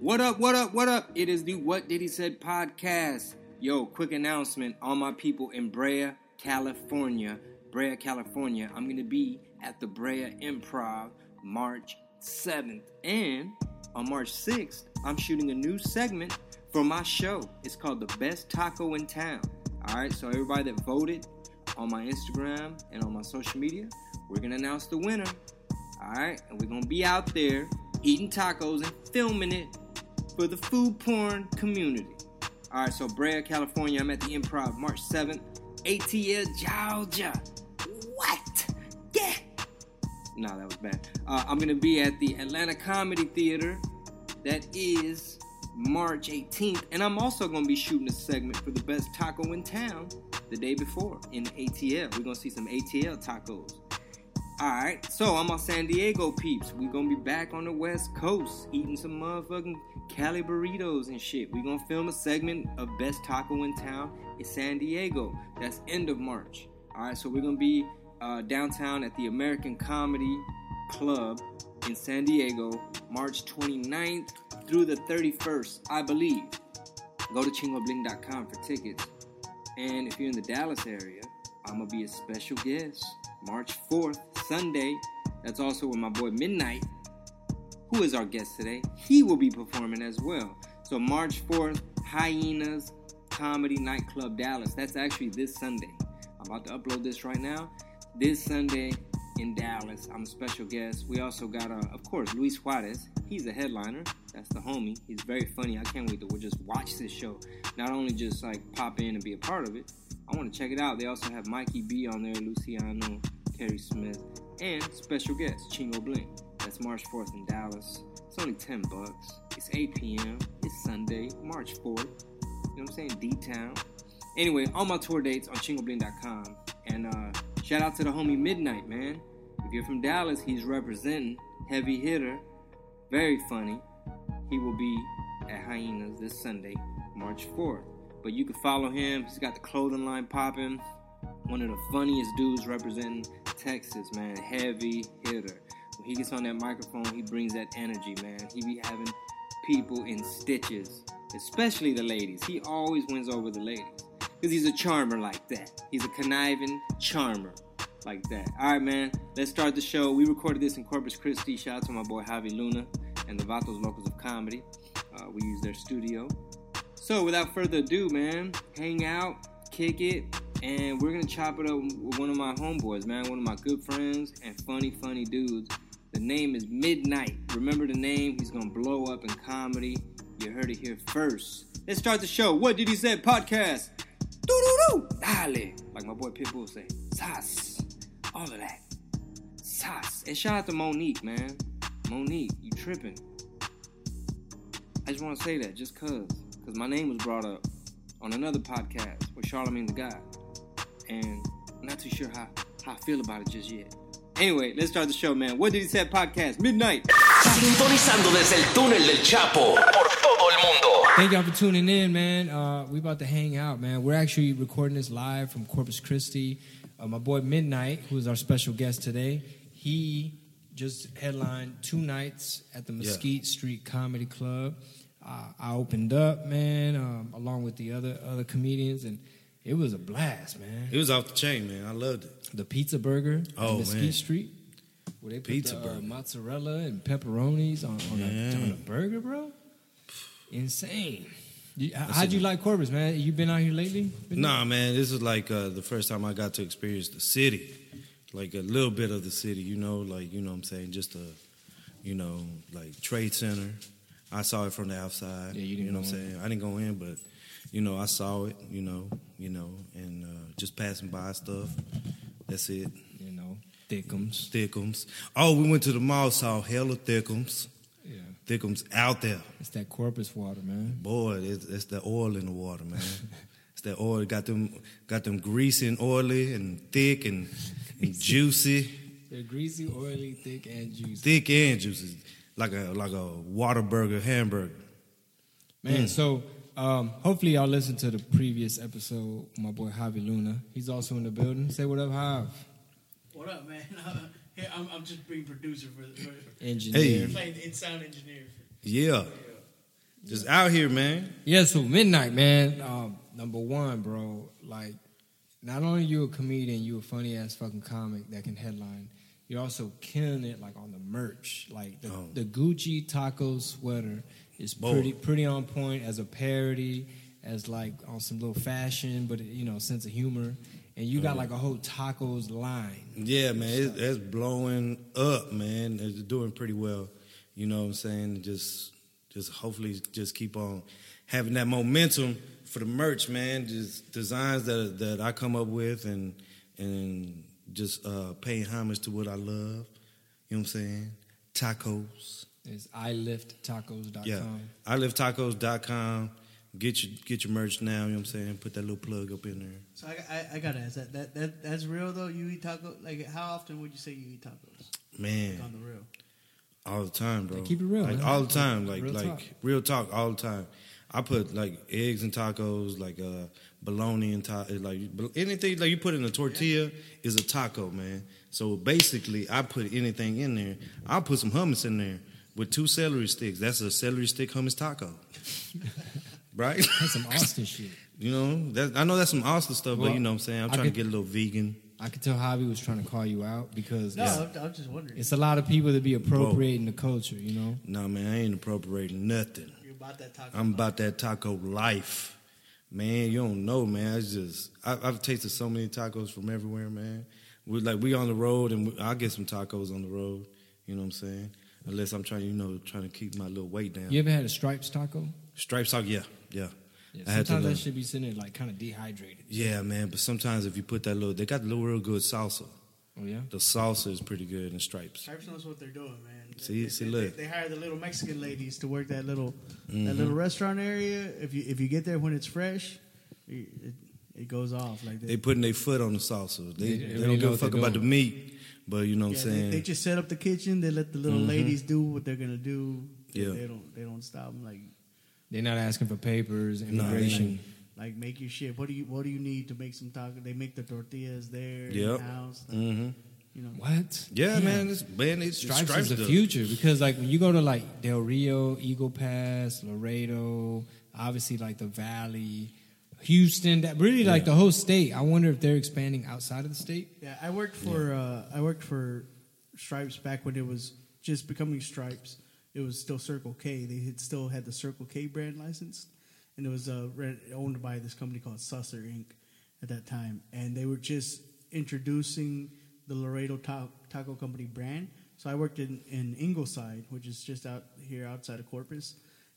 What up, what up, what up? It is the What Did He Said podcast. Yo, quick announcement. All my people in Brea, California, Brea, California, I'm going to be at the Brea Improv March 7th. And on March 6th, I'm shooting a new segment for my show. It's called The Best Taco in Town. All right, so everybody that voted on my Instagram and on my social media, we're going to announce the winner. All right, and we're going to be out there eating tacos and filming it for the food porn community. All right, so Brea, California, I'm at the Improv March 7th. ATL, Georgia. What? Yeah. No, that was bad. Uh, I'm going to be at the Atlanta Comedy Theater. That is March 18th. And I'm also going to be shooting a segment for the best taco in town the day before in ATL. We're going to see some ATL tacos. Alright, so I'm on San Diego peeps. we gonna be back on the West Coast eating some motherfucking Cali burritos and shit. we gonna film a segment of Best Taco in Town in San Diego. That's end of March. Alright, so we're gonna be uh, downtown at the American Comedy Club in San Diego, March 29th through the 31st, I believe. Go to chingobling.com for tickets. And if you're in the Dallas area, I'm gonna be a special guest. March 4th, Sunday. That's also with my boy Midnight, who is our guest today. He will be performing as well. So, March 4th, Hyenas Comedy Nightclub Dallas. That's actually this Sunday. I'm about to upload this right now. This Sunday in Dallas, I'm a special guest. We also got, uh, of course, Luis Juarez. He's a headliner. That's the homie. He's very funny. I can't wait to we'll just watch this show. Not only just like pop in and be a part of it, I want to check it out. They also have Mikey B on there, Luciano, Kerry Smith, and special guest Chingo Bling. That's March 4th in Dallas. It's only 10 bucks. It's 8 p.m. It's Sunday, March 4th. You know what I'm saying? D Town. Anyway, all my tour dates on chingobling.com. And uh, shout out to the homie Midnight, man. If you're from Dallas, he's representing Heavy Hitter. Very funny. He will be at Hyenas this Sunday, March 4th. But you can follow him. He's got the clothing line popping. One of the funniest dudes representing Texas, man. Heavy hitter. When he gets on that microphone, he brings that energy, man. He be having people in stitches, especially the ladies. He always wins over the ladies because he's a charmer like that. He's a conniving charmer like that. All right, man. Let's start the show. We recorded this in Corpus Christi. Shout out to my boy Javi Luna and the Vatos Locals of Comedy. Uh, we use their studio. So, without further ado, man, hang out, kick it, and we're gonna chop it up with one of my homeboys, man, one of my good friends and funny, funny dudes. The name is Midnight. Remember the name? He's gonna blow up in comedy. You heard it here first. Let's start the show. What did he say? Podcast. Doo doo doo. Dale. Like my boy Pitbull say. Sas. All of that. Sas. And shout out to Mo'Nique, man. Mo'Nique, you tripping. I just want to say that just cause because my name was brought up on another podcast with Charlamagne the God, and I'm not too sure how, how I feel about it just yet. Anyway, let's start the show, man. What did he say? Podcast midnight. Sintonizando desde el túnel del Chapo por todo el mundo. Thank y'all for tuning in, man. Uh, we about to hang out, man. We're actually recording this live from Corpus Christi. Uh, my boy Midnight, who is our special guest today, he just headlined two nights at the Mesquite yeah. Street Comedy Club. I opened up, man, um, along with the other other comedians, and it was a blast, man. It was off the chain, man. I loved it. The pizza burger oh, on Mesquite man. Street, where they put pizza the, uh, mozzarella and pepperonis on, on, a, on, a, burger, bro. Insane. how'd you like Corpus, man? You been out here lately? Been nah, man. This is like uh, the first time I got to experience the city, like a little bit of the city. You know, like you know, what I'm saying just a, you know, like Trade Center I saw it from the outside. Yeah, you, you know what I'm saying? I didn't go in, but you know, I saw it. You know, you know, and uh, just passing by stuff. That's it. You know, thickums. Thickums. Oh, we went to the mall, saw hella thickums. Yeah. Thickums out there. It's that Corpus water, man. Boy, it's, it's the oil in the water, man. it's that oil. Got them, got them greasy and oily and thick and, and juicy. They're greasy, oily, thick, and juicy. Thick and juicy like a like a Whataburger hamburger. Man, mm. so um, hopefully y'all listened to the previous episode. My boy Javi Luna, he's also in the building. Say what up, Jav. What up, man? yeah, I'm, I'm, just being producer for, for engineer. Hey. Playing sound engineer. Yeah. yeah. Just out here, man. Yeah, so midnight, man. Um, number one, bro. Like, not only you a comedian, you a funny ass fucking comic that can headline. You're also killing it like on the merch. Like the, Oh. the Gucci taco sweater is Boy. pretty pretty on point as a parody, as like on some little fashion, but you know sense of humor. And you got like a whole tacos line. Yeah, man, it's, it's blowing up, man. It's doing pretty well. You know what I'm saying? Just, just hopefully, just keep on having that momentum for the merch, man. Just designs that that I come up with, and and just uh, paying homage to what I love. You know what I'm saying? Tacos. It's iliveTacos.com. Yeah. I live tacos.com. Get your get your merch now. You know what I'm saying? Put that little plug up in there. So I, I, I gotta ask that, that that that's real though. You eat taco like how often would you say you eat tacos Man, on the real? all the time, bro. Keep it real, Like man. all the time. Like Real like talk. real talk all the time. I put like eggs and tacos, like uh bologna and ta- like anything like you put in a tortilla is a taco, man. So basically, I put anything in there. I'll put some hummus in there with two celery sticks. That's a celery stick hummus taco, right? That's some Austin shit. You know, that, I know that's some Austin stuff, Well, but you know what I'm saying. I'm I trying could- to get a little vegan. I could tell Javi was trying to call you out because No, I'm, I'm just wondering. it's a lot of people that be appropriating the culture, you know. No, man, I ain't appropriating nothing. You're about that taco. I'm about that taco life, man. You don't know, man. It's just I, I've tasted so many tacos from everywhere, man. We like we on the road, and we, I get some tacos on the road. You know what I'm saying? Unless I'm trying, you know, trying to keep my little weight down. You ever had a stripes taco? Stripes taco, yeah, yeah. Yeah, I had to sometimes that should be sitting there like kind of dehydrated. Yeah, man. But sometimes if you put that little, they got the little real good salsa. Oh yeah. The salsa is pretty good in stripes. Stripes knows what they're doing, man. See- they, see, they, look. They, they hire the little Mexican ladies to work that little that Mhm. little restaurant area. If you if you get there when it's fresh, it, it, it goes off like that. They putting their foot on the salsa. They, They- they, they don't give a fuck they're about the meat, but you know what Yeah, I'm saying. they just set up the kitchen. They let the little Mhm. ladies do what they're gonna do. They- Yeah. they don't they don't stop 'em, Like They're not asking for papers, Nah, immigration. like make your shit. What do you what do you need to make some tacos? They make the tortillas there in the house. hmm You know, what? Yeah, man, it's man, it's Stripes, stripes is the does. future because like when you go to like Del Rio, Eagle Pass, Laredo, obviously like the Valley, Houston, that really like Yeah. the whole state. I wonder if they're expanding outside of the state. Yeah, I worked for uh, I worked for Stripes back when it was just becoming Stripes. It was still Circle K. They had still had the Circle K brand license, and it was uh, re- owned by this company called Susser Inc. at that time, and they were just introducing the Laredo Ta- Taco Company brand. So I worked in, in Ingleside, which is just out here outside of Corpus,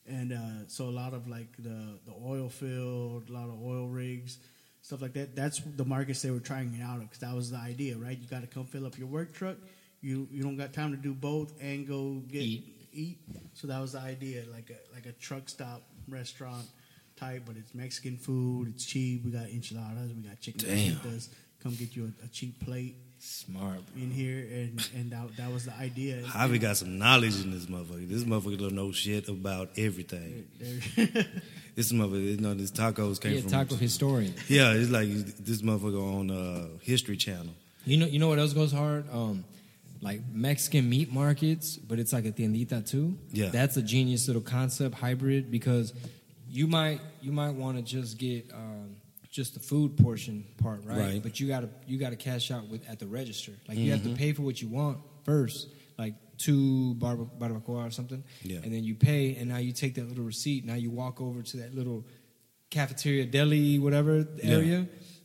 and uh, so a lot of like the the oil field, a lot of oil rigs, stuff like that. That's the markets they were trying it out of because that was the idea, right? You got to come fill up your work truck. You you don't got time to do both and go get Eat. eat. So that was the idea, like a like a truck stop restaurant type, but it's Mexican food. It's cheap. We got enchiladas. We got chicken Damn. fajitas. Come get you a, a cheap plate Smart. in here, and and that, that was the idea. Javi got some knowledge in this motherfucker. This motherfucker don't know shit about everything. This motherfucker, you know, this tacos came Yeah, from. taco historian. Yeah, it's like this motherfucker on uh, History Channel. You know, you know what else goes hard? Um, like Mexican meat markets, but it's like a tiendita too. Yeah. that's a genius little concept hybrid because you might you might want to just get um, just the food portion part, right? Right. But you gotta you gotta cash out with at the register. Like you Mm-hmm. have to pay for what you want first, like two barba- barbacoa or something, Yeah. and then you pay, and now you take that little receipt. Now you walk over to that little cafeteria, deli, whatever Yeah. area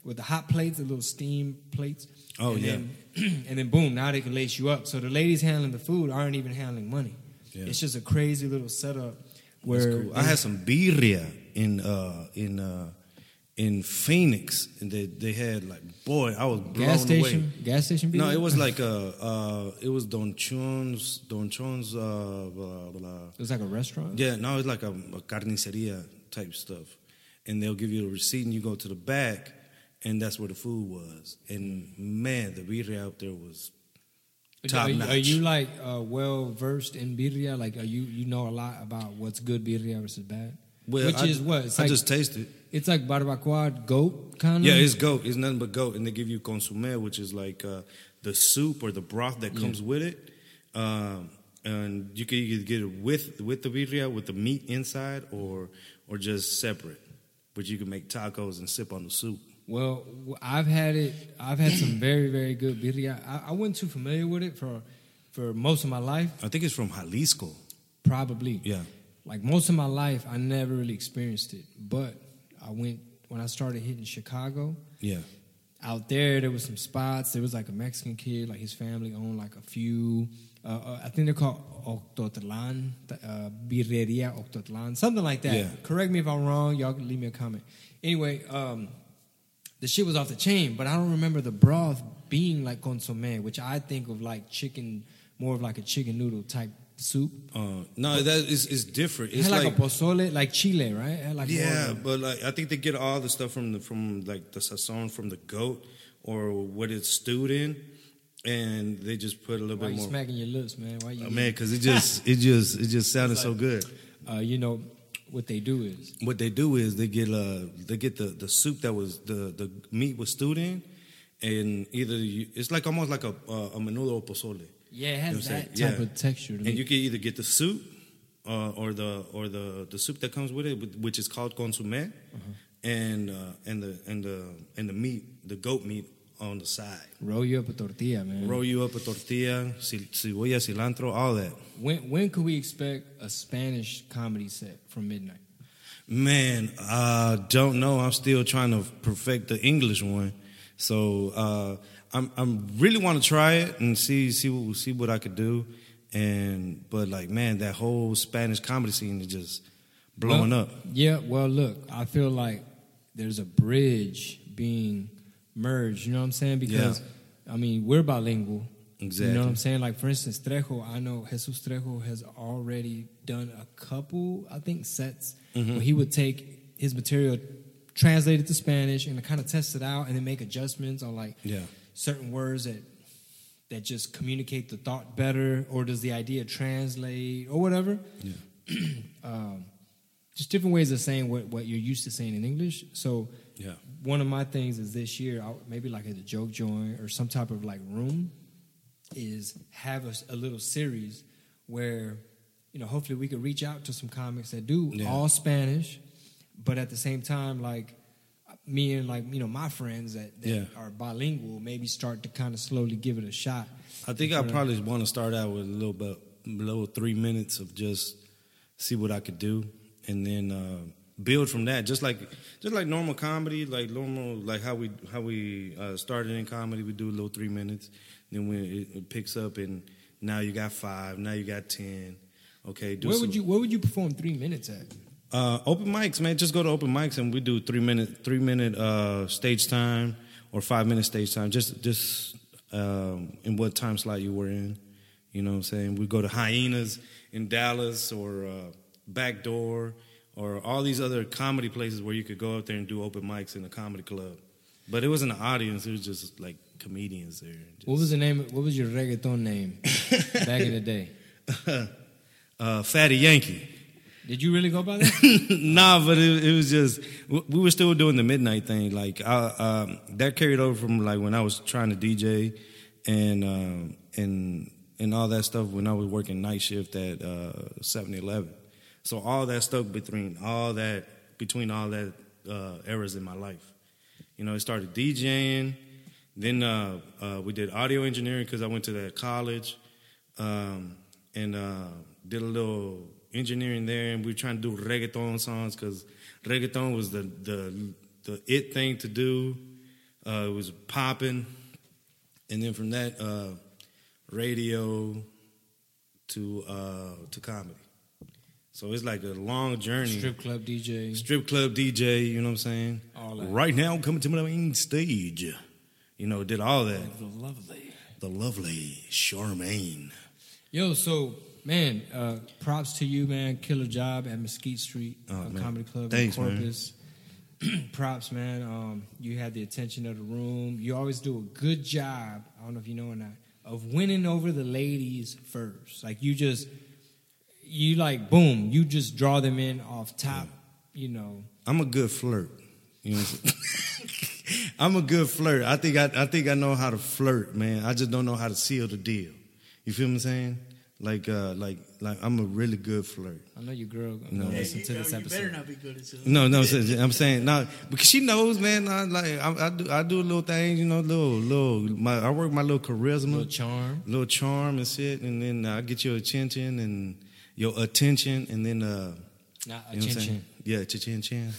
with the hot plates, the little steam plates. Oh, and yeah. Then, and then boom, now they can lace you up. So the ladies handling the food aren't even handling money. Yeah. It's just a crazy little setup where cool. I had some birria in uh, in uh, in Phoenix, and they they had like boy, I was blown gas station, away. gas station. No, it was like a uh, it was Don Chon's Don Chon's uh, blah, blah. It was like a restaurant. Yeah, no, it's like a, a carniceria type stuff, and they'll give you a receipt, and you go to the back, and that's where the food was. And man, the birria out there was top are, you- notch. are you like uh, well versed in birria? Like, are you you know a lot about what's good birria versus bad? Well, Which I, is what? It's I like just tasted. it's like barbacoa goat kind of. Yeah, it's goat. It's nothing but goat, and they give you consomme, which is like uh, the soup or the broth that comes with it. Um, and you can either get it with with the birria with the meat inside, or or just separate. But you can make tacos and sip on the soup. Well, I've had it. I've had some very, very good birria. I, I wasn't too familiar with it for for most of my life. I think it's from Jalisco. Probably, Yeah. Like most of my life, I never really experienced it. But I went when I started hitting Chicago. Yeah. Out there, there was some spots. There was like a Mexican kid, like his family owned like a few. Uh, uh, I think they're called Octotlan, uh, Birreria Octotlan, something like that. Yeah. Correct me if I'm wrong. Y'all can leave me a comment. Anyway, um, the shit was off the chain, but I don't remember the broth being like consomme, which I think of like chicken, more of like a chicken noodle type soup. Uh, no, that is is different. It It's had like, like, a pozole, like chile, right? Like yeah, of a- but like I think they get all the stuff from the from like the sazon from the goat or what it's stewed in, and they just put a little why bit you more. smacking your lips, man? Why you? Oh, man, because it just it just it just sounded so good. uh, you know what they do is What they do is they get uh they get the the soup that was the the meat was stewed in, and either you, it's like almost like a a menudo or pozole. Yeah, it You know has I'm saying? that type Yeah. of texture. To me. and you can either get the soup uh, or the or the the soup that comes with it, which is called consomme, Uh-huh. and uh, and the and the and the meat, the goat meat on the side. roll you up a tortilla, man. Roll you up a tortilla, cebolla, cilantro, all that. When when could we expect a Spanish comedy set from Midnight? Man, I don't know. I'm still trying to perfect the English one, so uh, I'm I'm really want to try it and see see what see what I could do. And but like man, that whole Spanish comedy scene is just blowing Well, up. Yeah, well, look, I feel like there's a bridge being merged. You know what I'm saying? Because I mean, we're bilingual. Exactly. You know what I'm saying? Like for instance, Trejo. I know Jesus Trejo has already done a couple, I think, sets Mm-hmm. where he would take his material, translate it to Spanish, and kind of test it out, and then make adjustments on like Yeah. Certain words that that just communicate the thought better, or does the idea translate, or whatever. um, just different ways of saying what, what you're used to saying in English. So, Yeah. one of my things is this year, I'll, maybe like at a joke joint or some type of like room, is have a little series where, you know, hopefully we could reach out to some comics that do Yeah. all Spanish, but at the same time, like me and like you know my friends that, that Yeah. are bilingual, maybe start to kind of slowly give it a shot. I think I probably want to start out with a little bit, little three minutes of just see what I could do, and then uh, build from that. Just like, just like normal comedy, like normal, like how we how we uh, started in comedy. We do a little three minutes, then when it, it picks up, and now you got five, now you got ten. Okay, do Where some- would you where would you perform three minutes at? Uh, open mics, man. Just go to open mics and we do three minute three minute uh, stage time or five minute stage time. Just just um, in what time slot you were in. You know what I'm saying? We go to Hyenas in Dallas or uh, Backdoor or all these other comedy places where you could go out there and do open mics in a comedy club. But it wasn't an audience; it was just like comedians there. Just, What was the name? What was your reggaeton name back in the day? uh, Fatty Yankee? Did you really go by that? nah, but it, it was just we we were still doing the midnight thing. Like I, um, that carried over from like when I was trying to DJ and um, and and all that stuff when I was working night shift at uh, Seven Eleven. So all that stuff between all that between all that uh, eras in my life. You know, I started DJing. Then uh, uh, we did audio engineering because I went to that college um, and uh, did a little engineering there. And we were trying to do reggaeton songs because reggaeton was the, the the it thing to do. Uh, it was popping, and then from that, uh, radio to uh, to comedy. So it's like a long journey. Strip club DJ. Strip club DJ, you know what I'm saying? All that. Right now, coming to my main stage. You know, did all that. The Lovely. The lovely Charmaine. Yo, so man, uh, props to you, man. Killer job at Mesquite Street Oh, uh. Comedy Club Thanks, in man. Corpus. props, man. Um, you had the attention of the room. You always do a good job. I don't know if you know or not of winning over the ladies first. Like you just, you like boom. You just draw them in off top. You know. I'm a good flirt. You know? I'm a good flirt. I think I, I think I know how to flirt, man. I just don't know how to seal the deal. You feel what I'm saying? Like uh, like like I'm a really good flirt. I know your girl gonna No. go Yeah, listen you, to this you episode. better not be good at it. No, no, I'm saying no because she knows, man. I like I, I do I do little things, you know, little little. My I work my little charisma, Little charm. little charm and shit, and then I get your attention and your attention, and then uh, Not you know what I'm attention. saying? Yeah, chin chin.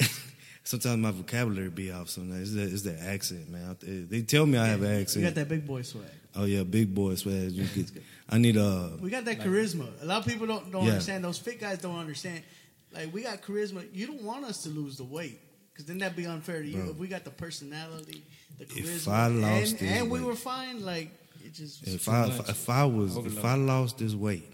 Sometimes my vocabulary be off. Sometimes it's the, it's that accent, man. They- They tell me I have an accent. You got that big boy swag. Oh yeah, big boy swag. You get, I need a. We got that charisma. A lot of people don't don't Yeah. understand. Those fit guys don't understand. Like we got charisma. You don't want us to lose the weight because then that'd be unfair to you. Bro. If we got the personality, the If charisma, I lost and, and we were fine, like it just If I much. if, if I was if I lost this weight,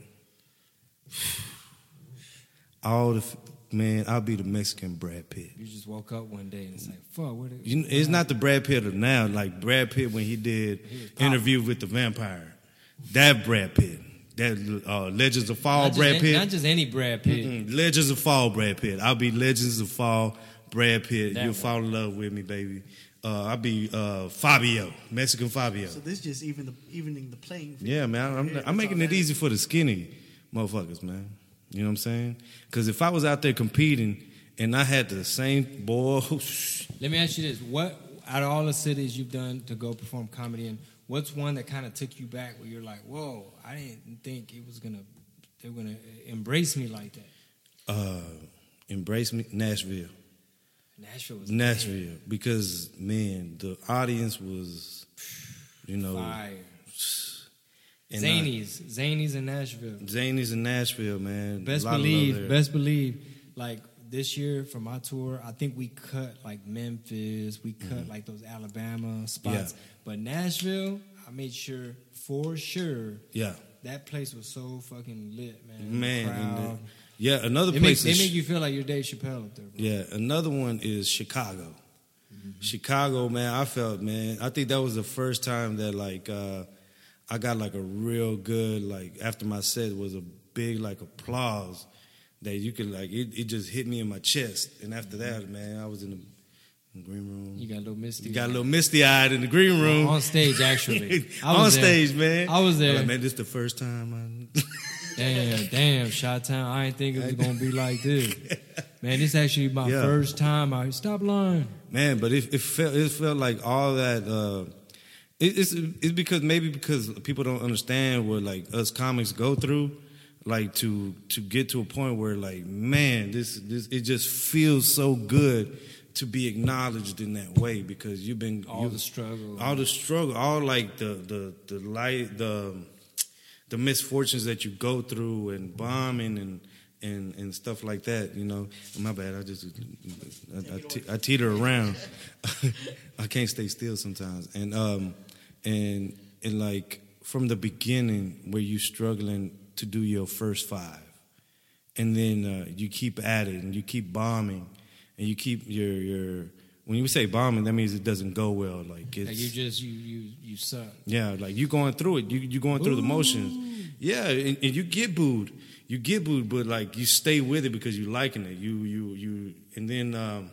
all the f- man, I'll be the Mexican Brad Pitt. You just woke up one day and it's like, fuck, what? It, You know, it's not the Brad Pitt of now, like Brad Pitt when he did was interview with the vampire. That Brad Pitt, that uh, Legends of Fall not, Brad any- Pitt, not just any Brad Pitt. Mm, Legends of Fall Brad Pitt. I'll be Legends of Fall Brad Pitt. That You'll one. fall in love with me, baby. Uh, I'll be uh, Fabio, Mexican Fabio. so this just even the evening the playing. field. Yeah, man. I'm, Yeah, I'm making it easy for the skinny motherfuckers, man. You know what I'm saying? Because if I was out there competing and I had the same boy, Let me ask you this: What out of all the cities you've done to go perform comedy in, what's one that kind of took you back where you're like, "Whoa, I didn't think it was gonna, they were gonna embrace me like that." uh, embrace me, Nashville, Nashville was Nashville, because man, the audience was, you know, fire. And, uh, Zanies, Zanies in Nashville. Zanies in Nashville, man. Best A lot of love believe, best believe. Like this year for my tour, I think we cut like Memphis, we cut like those Alabama spots. Mm-hmm. Yeah. But Nashville, I made sure for sure Yeah, that place was so fucking lit, man. Man. yeah, another They make, place. they is- make you feel like you're Dave Chappelle up there, bro. Yeah, another one is Chicago. Chicago, man, I felt, man, I think that was the first time that like uh I got like a real good like after my set was a big like applause that you could like it, it just hit me in my chest. And after that, man, I was in the, in the green room. You got a little misty. You got a little misty eyed in the green room. on stage, actually. I On was there. stage, man. I was there. Like, man, this the first time I Damn, damn, Shot Town. I didn't think it was gonna be like this. Man, this actually my Yeah. first time. I stop lying. Man, but it, it felt it felt like all that. Uh, it's it's because maybe because people don't understand what like us comics go through, like to to get to a point where like man, this this it just feels so good to be acknowledged in that way because you've been All you- the struggle. all the struggle, all like the the the light the the misfortunes that you go through and bombing and and and stuff like that. You know, my bad. I just I, I, te- I teeter around. I can't stay still sometimes, and um and and like from the beginning where you struggling to do your first five, and then uh, you keep at it and you keep bombing, and you keep your your. When you say bombing, that means it doesn't go well. Like it's Like you just you you you suck. yeah, like you going through it. You you going through the motions. Yeah, and, and you get booed. You get booed, but like you stay with it because you liking it. You you you and then um,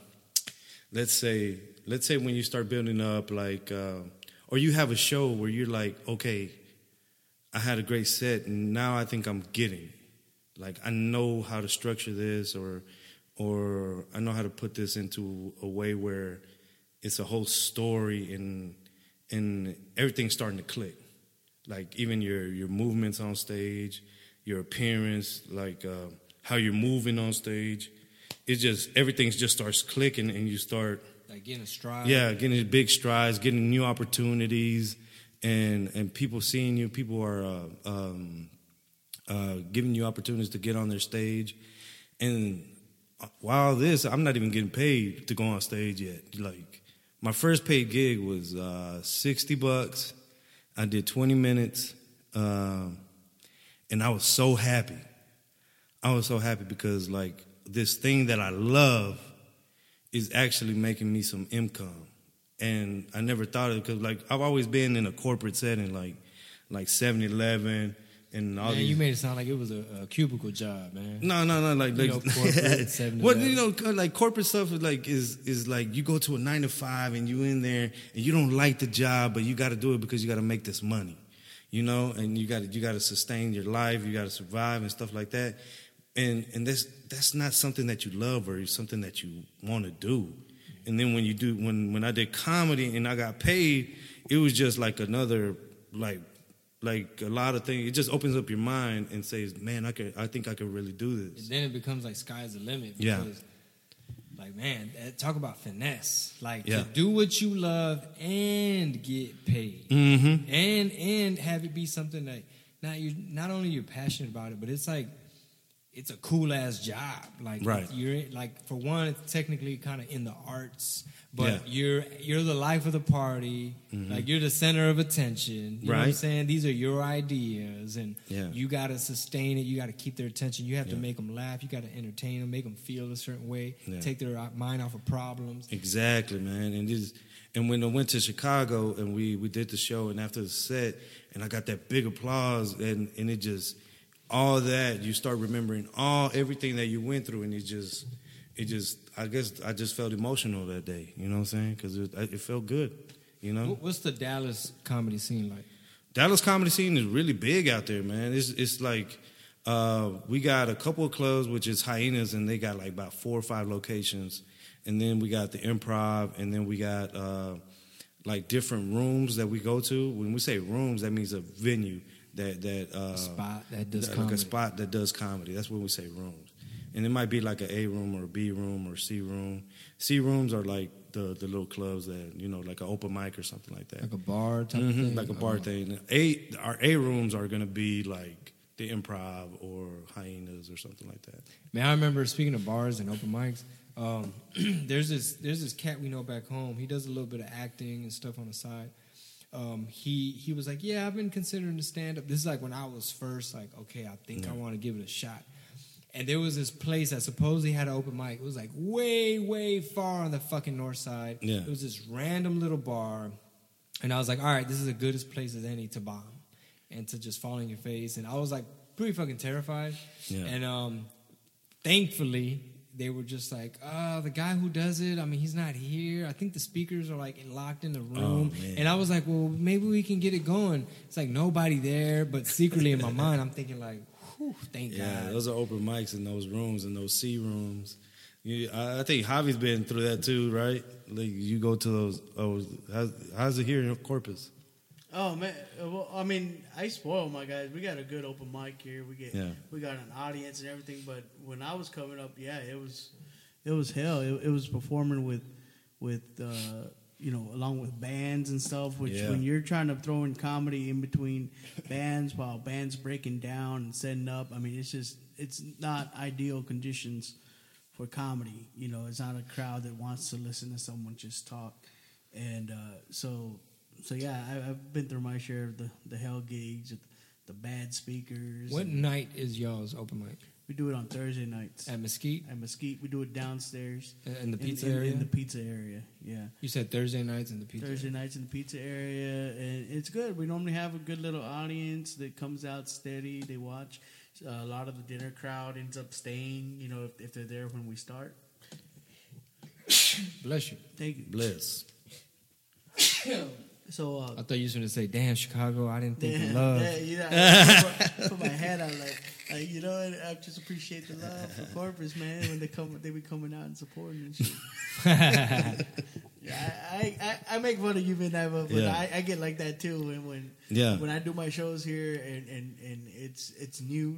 let's say let's say when you start building up like uh, or you have a show where you're like, okay, I had a great set and now I think I'm getting. Like I know how to structure this or or I know how to put this into a way where it's a whole story and and everything's starting to click. Like even your your movements on stage, your appearance, like uh, how you're moving on stage. It just everything just starts clicking and you start Like getting yeah, getting big strides, getting new opportunities, and and people seeing you. People are uh, um, uh, giving you opportunities to get on their stage, and while this, I'm not even getting paid to go on stage yet. Like my first paid gig was uh, sixty bucks. I did 20 minutes, um, and I was so happy. I was so happy because like this thing that I love is actually making me some income. And I never thought of it because like I've always been in a corporate setting, like like 7-Eleven and all Man, these. you made it sound like it was a, a cubicle job, man. no, no, no, like, You like know, corporate, 7-Eleven. well, you know, like corporate stuff is like is is like you go to a nine to five and you in there and you don't like the job, but you got to do it because you got to make this money. you know, and you got you got to sustain your life, you got to survive and stuff like that. And and that's that's not something that you love or something that you want to do. And then when you do when when I did comedy and I got paid, it was just like another like like a lot of things. It just opens up your mind and says, "Man, I could I think I could really do this." And then it becomes like sky's the limit. Yeah. Like man, that- talk about finesse. Like Yeah. to do what you love and get paid, Mm-hmm. and and have it be something that not you not only you're passionate about it, but it's like it's a cool ass job. Like Right. you're like for one, it's technically kind of in the arts, but Yeah. you're you're the life of the party. Like you're the center of attention. You know what I'm Mm-hmm. Saying? These are your ideas, and Yeah. you got to sustain it. You got to keep their attention. You have to make them laugh. You got to entertain them, make them feel a certain way, Yeah. take their uh, mind off of problems. Exactly, man. And this, and when I went to Chicago and we we did the show, and after the set, and I got that big applause, and and it just all that you start remembering all everything that you went through, and it just it just I guess I just felt emotional that day. You know what I'm saying? Because it, it felt good. You know, What's the Dallas comedy scene like? Dallas comedy scene is really big out there, man. It's it's like uh, we got a couple of clubs, which is Hyenas, and they got like about four or five locations, and then we got the Improv, and then we got uh, like different rooms that we go to. When we say rooms, that means a venue that that uh, spot that does like comedy. a spot that does comedy. That's when we say rooms, and it might be like an A room or a B room or a C room. C rooms are like the the little clubs that you know, like an open mic or something like that Like a bar type Mhm, thing? like a bar Oh. thing. A our A rooms are gonna be like the improv or hyenas or something like that. Man, I remember speaking of bars and open mics. Um, there's this there's this cat we know back home. He does a little bit of acting and stuff on the side. Um, he he was like, yeah, I've been considering to stand up. This is like when I was first like, okay, I think I want to give it a shot. And there was this place that supposedly had an open mic. It was like way way far on the fucking north side. Yeah. It was this random little bar, and I was like, all right, this is the goodest place as any to bomb and to just fall in your face. And I was like pretty fucking terrified. Yeah. And um, thankfully, they were just like, uh, the guy who does it, I mean, he's not here. I think the speakers are like locked in the room. Oh, and I was like, well, maybe we can get it going. It's like nobody there, but secretly in my mind, I'm thinking like, whew, thank Yeah, God. those are open mics in those rooms in those C rooms. You, I, I think Javi's been through that too, right? Like you go to those. Oh, how's, how's it here in Corpus? Oh man, well, I mean, I spoil my guys. We got a good open mic here. We get, Yeah. we got an audience and everything. But when I was coming up, yeah, it was, it was hell. It, it was performing with, with, uh, you know, along with bands and stuff. Which Yeah. when you're trying to throw in comedy in between bands while bands breaking down and setting up, I mean, it's just, it's not ideal conditions for comedy. You know, it's not a crowd that wants to listen to someone just talk. And uh, so, so yeah, I, I've been through my share of the, the hell gigs, the bad speakers. What night is y'all's open mic? We do it on Thursday nights At Mesquite? at Mesquite. We do it downstairs In the pizza in, in- area? In the pizza area, yeah. you said Thursday nights in the pizza Thursday nights in the pizza area, and it's good. We normally have a good little audience that comes out steady. They watch. Uh, a lot of the dinner crowd ends up staying. You know, if, if they're there when we start. Bless you. Thank you. Bless. So uh, I thought you was going to say, damn, Chicago, I didn't think Yeah, of love. yeah, you know, I put, put my head out like, like, you know, I just appreciate the love for Corpus, man. When they come, they be coming out and supporting and shit. yeah, I, I, I make fun of you, man, but Yeah. I, I get like that too. When when Yeah. when I do my shows here, and and, and it's it's new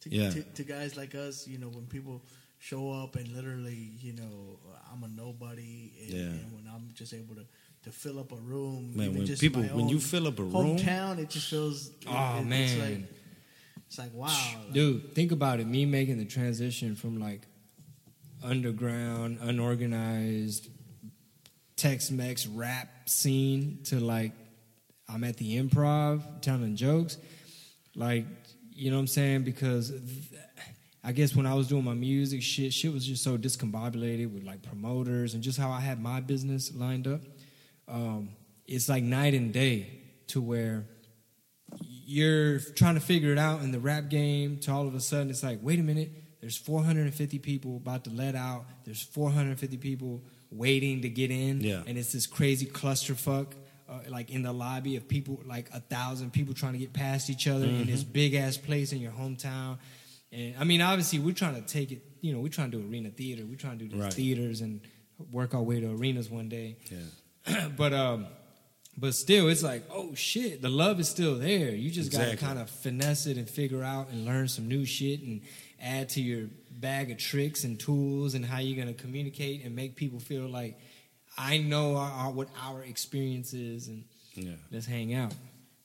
to, Yeah. to to guys like us. You know, when people show up and literally, you know, I'm a nobody, and, Yeah. and when I'm just able to. To fill up a room, Man, when people- when you fill up a room- hometown, it just feels. Oh, it- It's man. like, it's like wow, Dude, think about it. Me making the transition from like underground, unorganized, Tex Mex rap scene to like I'm at the improv telling jokes. Like, you know what I'm saying? Because th- I guess when I was doing my music, shit, shit was just so discombobulated with like promoters and just how I had my business lined up. Um, it's like night and day to where you're trying to figure it out in the rap game to all of a sudden it's like wait a minute there's 450 people about to let out there's 450 people waiting to get in Yeah. and it's this crazy clusterfuck uh, like in the lobby of people, like a thousand people trying to get past each other in this big ass place in your hometown. And I mean, obviously, we're trying to take it. You know, we're trying to do arena theater. We're trying to do these Right. theaters and work our way to arenas one day. Yeah. but um, but still, it's like, oh shit, the love is still there. You just got to kind of finesse it and figure out and learn some new shit and add to your bag of tricks and tools and how you're gonna communicate and make people feel like I know our, our, what our experience is and Yeah. let's hang out.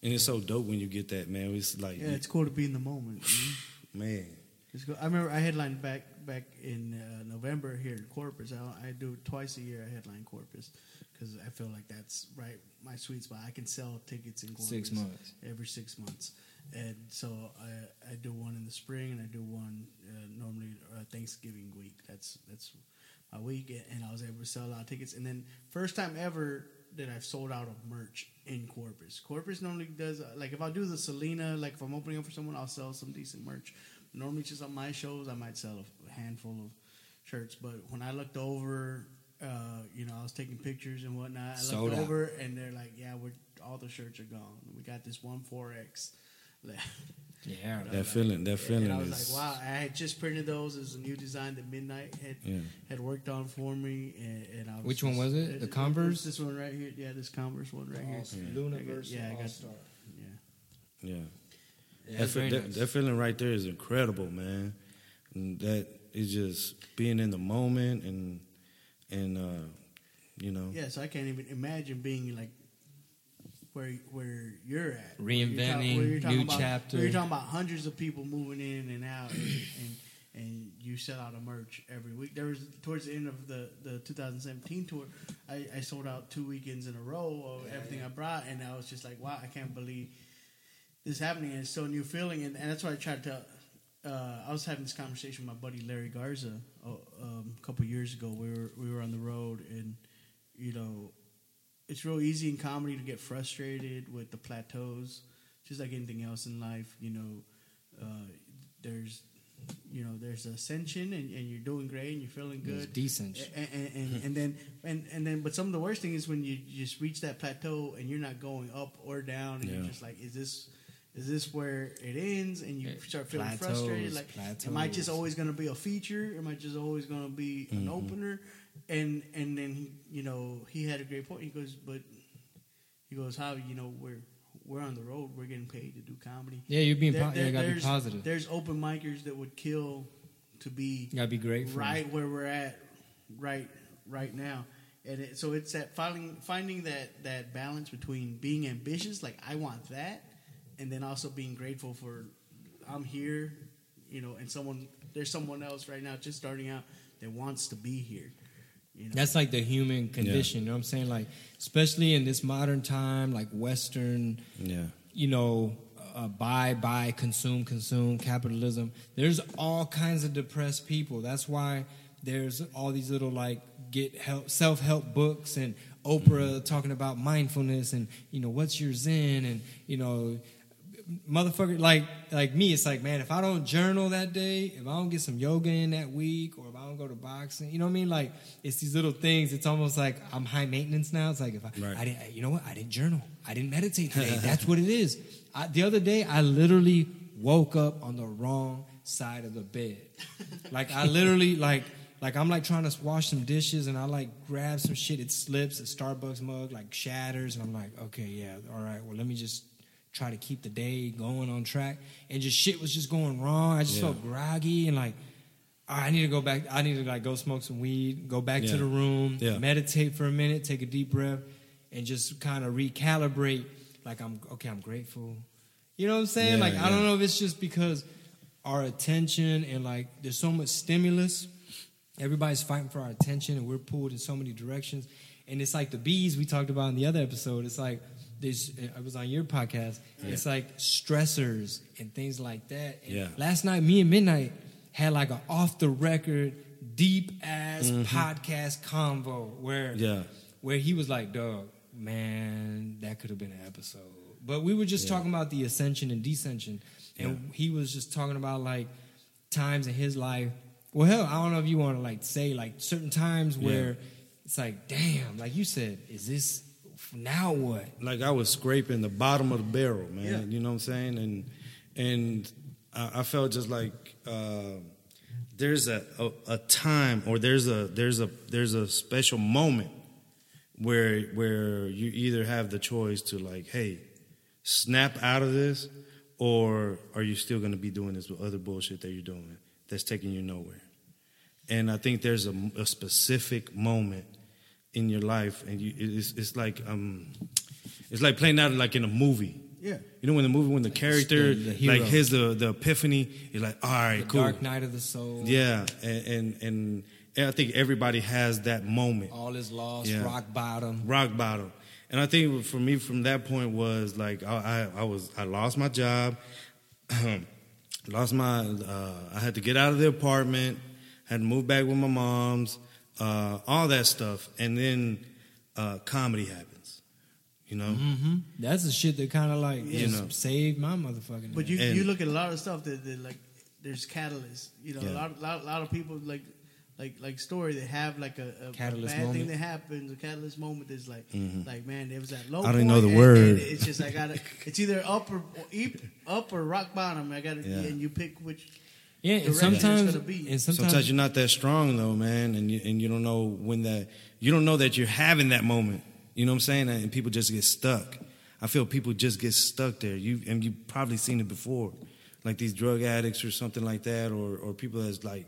And it's so dope when you get that, man. It's like, Yeah, it's cool to be in the moment. you man. It's cool. I remember I headlined back back in uh, November here in Corpus. I, I do twice a year. I headline Corpus because I feel like that's right my sweet spot. I can sell tickets in Corpus Six months. every six months, and so I, I do one in the spring and I do one uh, normally uh, Thanksgiving week. That's that's my week, and I was able to sell a lot of tickets. And then first time ever that I've sold out of merch in Corpus. Corpus normally does uh, like if I do the Selena, like if I'm opening up for someone, I'll sell some decent merch. Normally, just on my shows, I might sell a handful of shirts. But when I looked over, uh, you know, I was taking pictures and whatnot. I Sold looked out. over, and they're like, "Yeah, we're all the shirts are gone. We got this one four X left." Yeah, That feeling, that feeling and I was is. like, "Wow!" I had just printed those as a new design that Midnight had Yeah. had worked on for me, and, and I was Which one was it? The Converse? This one right here. Yeah, this Converse one right here. Lunaverse, Yeah, I got- All-Star. Yeah. Yeah. Yeah, that, fe- very that, that feeling right there is incredible, man. And that is just being in the moment and and uh, you know, Yeah, so I can't even imagine being like where where you're at. Reinventing, where you're talking new about, chapter. Where you're talking about hundreds of people moving in and out, and, and and you sell out a merch every week. There was towards the end of the the 2017 tour, I, I sold out two weekends in a row of everything I brought, and I was just like, wow, I can't believe this is happening. And it's so new feeling, and, and that's why I tried to. Uh, I was having this conversation with my buddy Larry Garza um, a couple years ago. We were we were on the road, and you know, it's real easy in comedy to get frustrated with the plateaus, just like anything else in life. You know, uh, there's you know there's ascension, and, and you're doing great, and you're feeling good. descension. And, and, and, and then and, and then but some of the worst thing is when you just reach that plateau and you're not going up or down and you're just like is this is this where it ends and you start feeling plateaus, frustrated? Like am I just always going to be a feature? Am I just always going to be an Mm-hmm. opener? And and then he, you know he had a great point. He goes but he goes how you know we're we're on the road. We're getting paid to do comedy. Yeah, you're being There- po- yeah, you gotta be positive. there's open micers that would kill to be You gotta be grateful. right where we're at right right now. And it, so it's that finding finding that that balance between being ambitious like i want that and then also being grateful for i'm here you know and someone there's someone else right now just starting out that wants to be here you know That's like the human condition. You know what I'm saying? Like, especially in this modern time, like Western, yeah. you know, uh, buy, buy, consume, consume, capitalism. There's all kinds of depressed people. That's why there's all these little like get help, self help books and Oprah talking about mindfulness and you know what's your Zen and you know motherfucker like like me it's like man if i don't journal that day if i don't get some yoga in that week or if i don't go to boxing you know what i mean? Like it's these little things it's almost like i'm high maintenance now. It's like if i, Right. I didn't you know what? I didn't journal. I didn't meditate today. That's what it is. I, the other day i literally woke up on the wrong side of the bed. Like i literally like like i'm like trying to wash some dishes and i like grab some shit. It slips a starbucks mug like shatters and i'm like okay yeah all right well let me just try to keep the day going on track and just shit was just going wrong i just Yeah. felt groggy and like ah, I need to go back. I need to like go smoke some weed, go back to the room, Yeah. meditate for a minute, take a deep breath, and just kind of recalibrate. Like I'm okay. I'm grateful. You know what I'm saying? Yeah, like I don't know if it's just because our attention and like there's so much stimulus. Everybody's fighting for our attention, and we're pulled in so many directions. And it's like the bees we talked about in the other episode. It's like this. I was on your podcast. It's like stressors and things like that. And Yeah. Last night, me and Midnight had like an off the record, deep ass podcast convo where Mm-hmm. Yeah. where he was like, "Dog, man, that could have been an episode." But we were just Yeah. talking about the ascension and descension, and he was just talking about like times in his life. Well, hell, I don't know if you want to like say like certain times where it's like, damn, like you said, is this now what? like I was scraping the bottom of the barrel, man. Yeah. You know what I'm saying? And and I, I felt just like uh, there's a, a a time or there's a there's a there's a special moment where where you either have the choice to like, hey, snap out of this, or are you still going to be doing this with other bullshit that you're doing that's taking you nowhere? And I think there's a, a specific moment in your life, and you it's, it's like um, it's like playing out like in a movie. Yeah. You know when the movie when the character the- the like his the the epiphany, you're like, all right, The cool. Dark Night of the Soul. Yeah, and, and and and I think everybody has that moment All is lost. Yeah. Rock bottom. rock bottom. And I think for me, from that point, was like I, I, I was I lost my job, lost my uh, I had to get out of the apartment, had to move back with my mom's, uh, all that stuff, and then uh, comedy happens, you know. hmm That's the shit that kind of like You just know. saved my motherfucking. But you And- you look at a lot of stuff that, that like there's catalysts. You know, Yeah. a lot, lot lot of people like like like story that have like a, a Catalyst bad moment. thing that happens. A catalyst moment is like like man, there was that low. Mm-hmm. I don't point, know the and- word. and it's just I gotta. It's either up or, or up or rock bottom. I gotta Yeah. and you pick which. Yeah, and sometimes be. and Sometimes, sometimes, you're not that strong though, man, and you, and you don't know when that you don't know that you're having that moment. You know what I'm saying? And people just get stuck. I feel people just get stuck there. You and you probably seen it before, like these drug addicts or something like that, or or people that's like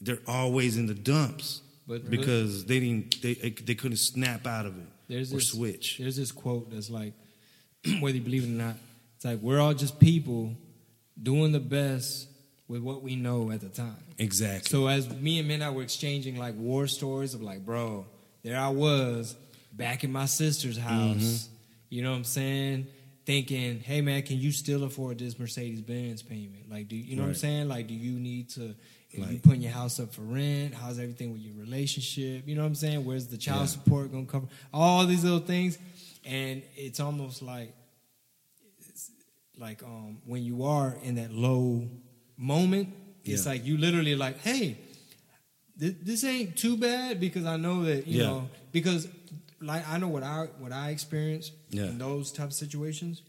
they're always in the dumps But- because they didn't they they couldn't snap out of it there's or this switch. There's this quote that's like, whether you believe it or not, it's like we're all just people doing the best with what we know at the time. Exactly. So as me and Midnight were exchanging like war stories of like, bro, there I was back in my sister's house. Mm-hmm. You know what I'm saying? Thinking, hey man, can you still afford this Mercedes Benz payment? Like, do you know what I'm saying? Like, do you need to? If you putting your house up for rent, how's everything with your relationship? You know what I'm saying? Where's the child Yeah. support gonna cover? All these little things, and it's almost like, it's like um, when you are in that low moment, it's like you literally like, hey, this, this ain't too bad because I know that you Yeah. know because like I know what I what I experienced Yeah. in those type of situations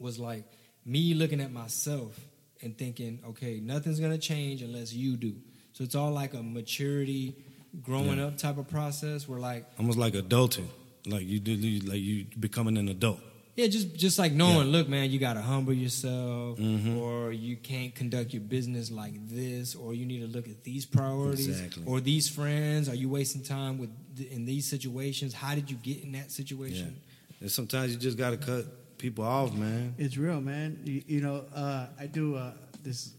was like me looking at myself and thinking, okay, nothing's gonna change unless you do. So it's all like a maturity, growing Yeah. up type of process where like Almost like adulting, like you do, like you becoming an adult. Yeah, just just like knowing, Yeah. look, man, you got to humble yourself, Mhm. or you can't conduct your business like this, or you need to look at these priorities, Exactly. or these friends. Are you wasting time with in these situations? How did you get in that situation? And sometimes you just got to cut people off, man. It's real, man. You, you know, uh, I do uh, this.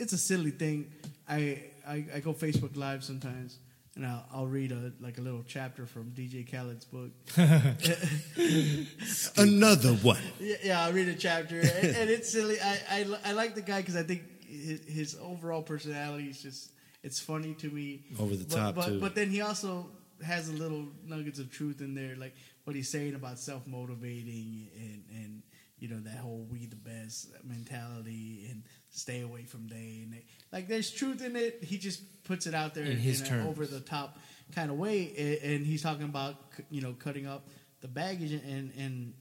It's a silly thing. I, I I go Facebook Live sometimes, and I'll, I'll read a like a little chapter from DJ Khaled's book. Another one. Yeah, yeah, I'll read a chapter, and, and it's silly. I, I I like the guy because I think his, his overall personality is just it's funny to me. Over the But- top, but, too. But then he also has a little nuggets of truth in there, like what he's saying about self motivating and and you know that whole "we the best" mentality and stay away from and they. Like there's truth in it. He just puts it out there In his an over the top kind of way, and, he's talking about you know cutting up the baggage and and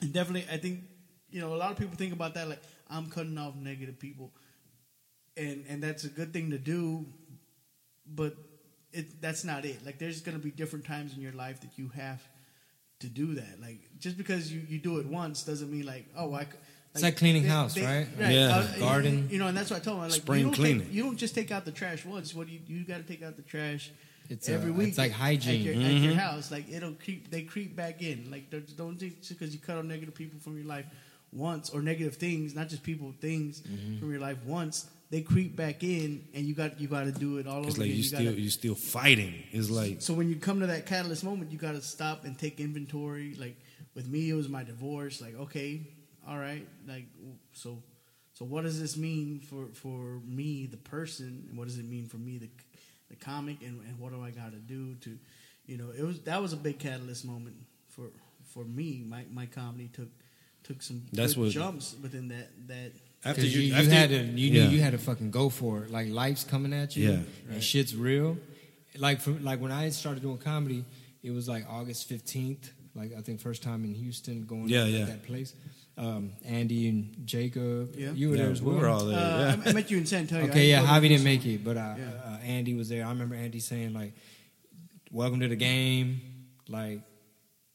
and definitely, I think you know a lot of people think about that like I'm cutting off negative people, and and that's a good thing to do, but it that's not it. Like there's going to be different times in your life that you have to do that. Like just because you you do it once doesn't mean like oh I. c- It's like cleaning house, right? Yeah. uh, Garden. You know, and that's what I told him. Like, Spring you don't cleaning. Take, you don't just take out the trash once. What do you you got to take out the trash It's, every uh, week. it's like hygiene. at your, at your house. Like it'll creep. They creep back in. Like don't- don't think just because you cut out negative people from your life once or negative things, not just people, things Mm-hmm. from your life once. They creep back in, and you got you got to do it all It's over like again. you You still gotta- you still fighting. It's like so when you come to that catalyst moment, you got to stop and take inventory. Like with me, it was my divorce. Like okay, all right. Like so, so what does this mean for for me, the person, and what does it mean for me, the the comic, and, and what do I got to do to, you know, it was that was a big catalyst moment for for me. My my comedy took took some That's good what- jumps within that that. after you, you, you after had to, you knew yeah. you had to fucking go for it. Like life's coming at you, Yeah. and shit's real. Like for, like when I started doing comedy, It was like August fifteenth. Like I think first time in Houston going Yeah, to yeah. that place. Um, Andy and Jacob, Yeah. you were Yeah, there as we well. were all there. Uh, yeah. I, I met you in San Antonio. Okay, yeah, didn't go to Javi didn't make it, but uh, Yeah. uh, Andy was there. I remember Andy saying like, "Welcome to the game." Like,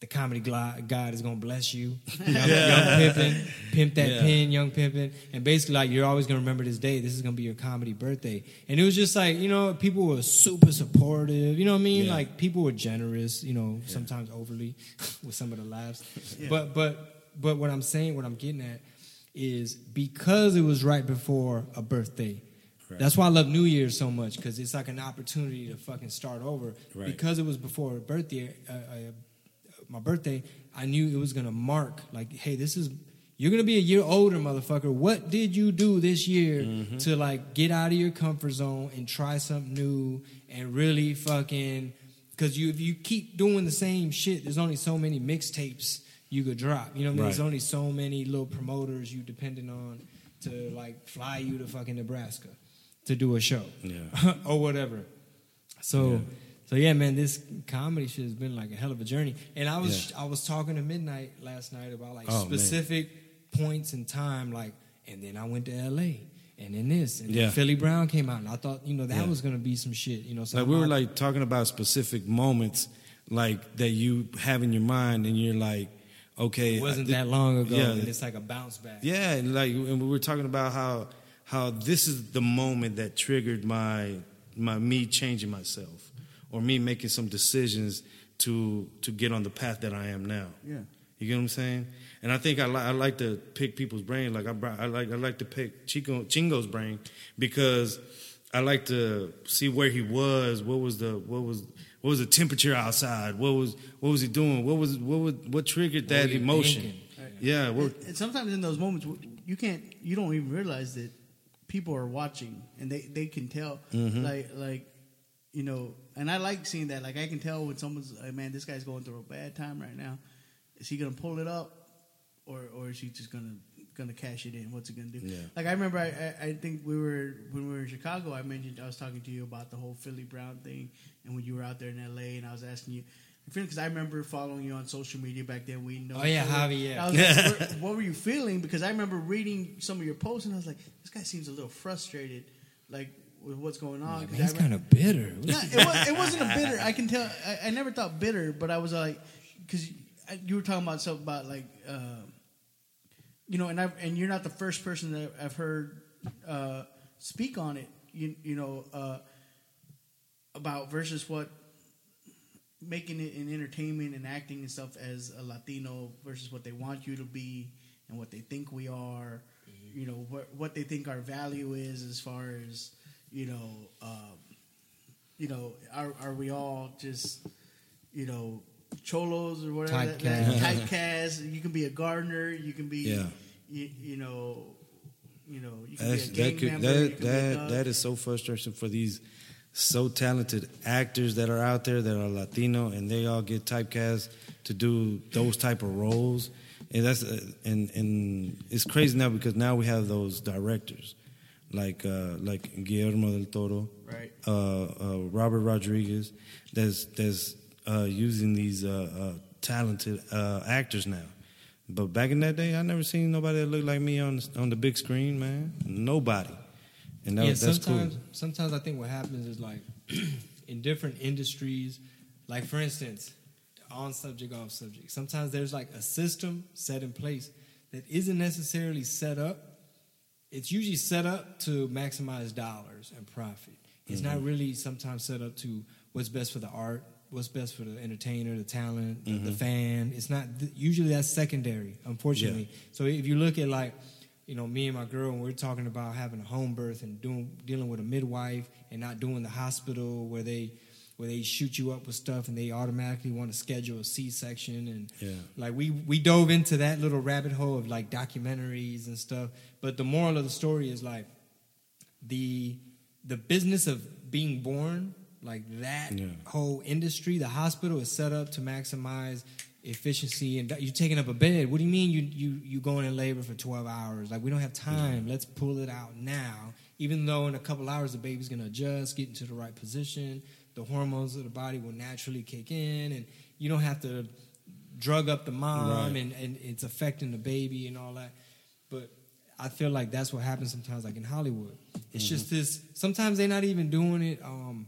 the comedy God is gonna bless you. Young, young pimpin', pimp that Yeah. pin, young pimpin', and basically like you're always gonna remember this day. This is gonna be your comedy birthday, and it was just like you know people were super supportive. You know what I mean? Yeah. Like people were generous. You know, sometimes overly with some of the laughs, but but but what I'm saying, what I'm getting at is because it was right before a birthday. Right. That's why I love New Year's so much because it's like an opportunity to fucking start over. Right. Because it was before a birthday, uh, uh, my birthday, I knew it was gonna mark like, hey, this is you're gonna be a year older, motherfucker. What did you do this year Mm-hmm. to like get out of your comfort zone and try something new and really fucking? Because you if you keep doing the same shit, there's only so many mixtapes you could drop. You know what I mean? There's only so many little promoters you depending on to like fly you to fucking Nebraska to do a show Yeah. or whatever. So, Yeah. so yeah, man, this comedy shit has been like a hell of a journey. And I was Yeah. I was talking to Midnight last night about like Oh, man. specific points in time, like, and then I went to L.A. and then this, and Yeah. then Philly Brown came out, and I thought you know that Yeah. was gonna be some shit, you know. So like we were like talking about specific moments like that you have in your mind and you're like okay it wasn't I- that long ago, yeah and it's like a bounce back. yeah and like and we were talking about how how this is the moment that triggered my my me changing myself or me making some decisions to to get on the path that I am now Yeah. you get what I'm saying? And I think I, li- I like to pick people's brain. Like I, bri- I like I like to pick Chico Chingo's brain because I like to see where he was. What was the what was what was the temperature outside? What was what was he doing? What was what was what triggered that were you emotion? thinking? Yeah, what, And, and sometimes in those moments, you can't, you don't even realize that people are watching, and they they can tell. Mm-hmm. Like like, you know, and I like seeing that. Like I can tell when someone's like, man, this guy's going through a bad time right now. Is he gonna pull it up, or or is he just gonna gonna cash it in? What's it gonna do? Yeah. Like I remember, I, I I think we were when we were in Chicago. I mentioned I was talking to you about the whole Philly Brown thing, and when you were out there in L.A. and I was asking you. Because I remember following you on social media back then, we know. Oh, yeah, each. Javi, yeah. I was like, "What- what were you feeling? Because I remember reading some of your posts, and I was like, this guy seems a little frustrated, like with what's going on. Man, he's kind of bitter. No, it, was, it wasn't a bitter. I can tell. I, I never thought bitter, but I was like, because you were talking about something about like, uh, you know, and I and you're not the first person that I've heard uh, speak on it. You you know uh, about versus what making it in entertainment and acting and stuff as a Latino versus what they want you to be and what they think we are. You know what what they think our value is as far as you know. Um, you know, are are we all just you know cholos or whatever? that- that- Typecast. Typecast. You can be a gardener. You can be. Yeah. You, you know. You know. You can that's, be a gang that could, member. that that that is so frustrating for these so talented actors that are out there that are Latino and they all get typecast to do those type of roles. And that's uh, and and it's crazy now because now we have those directors like uh, like Guillermo del Toro, Right. uh, uh, Robert Rodriguez, that's that's uh, using these uh, uh, talented uh, actors now. But back in that day, I never seen nobody that looked like me on the, on the big screen, man. Nobody, and that, yeah, that's sometimes cool. sometimes I think what happens is like in different industries, like for instance, on subject, off subject. Sometimes there's like a system set in place that isn't necessarily set up. It's usually set up to maximize dollars and profit. It's not really sometimes set up to what's best for the art, what's best for the entertainer, the talent, the, the mm-hmm. fan. It's not usually that's secondary, unfortunately. So if you look at like you know, me and my girl, and we're talking about having a home birth and doing dealing with a midwife and not doing the hospital where they where they shoot you up with stuff and they automatically want to schedule a C-section and Yeah. like we we dove into that little rabbit hole of like documentaries and stuff. But the moral of the story is like the the business of being born, like that Yeah. whole industry, the hospital is set up to maximize efficiency and you're taking up a bed. What do you mean you you you going in labor for 12 hours? Like we don't have time. Let's pull it out now. Even though in a couple hours the baby's going to adjust, get into the right position, the hormones of the body will naturally kick in, and you don't have to drug up the mom, Right. and, and it's affecting the baby and all that. But I feel like that's what happens sometimes, like in Hollywood. It's just Mm-hmm. this. Sometimes they're not even doing it um,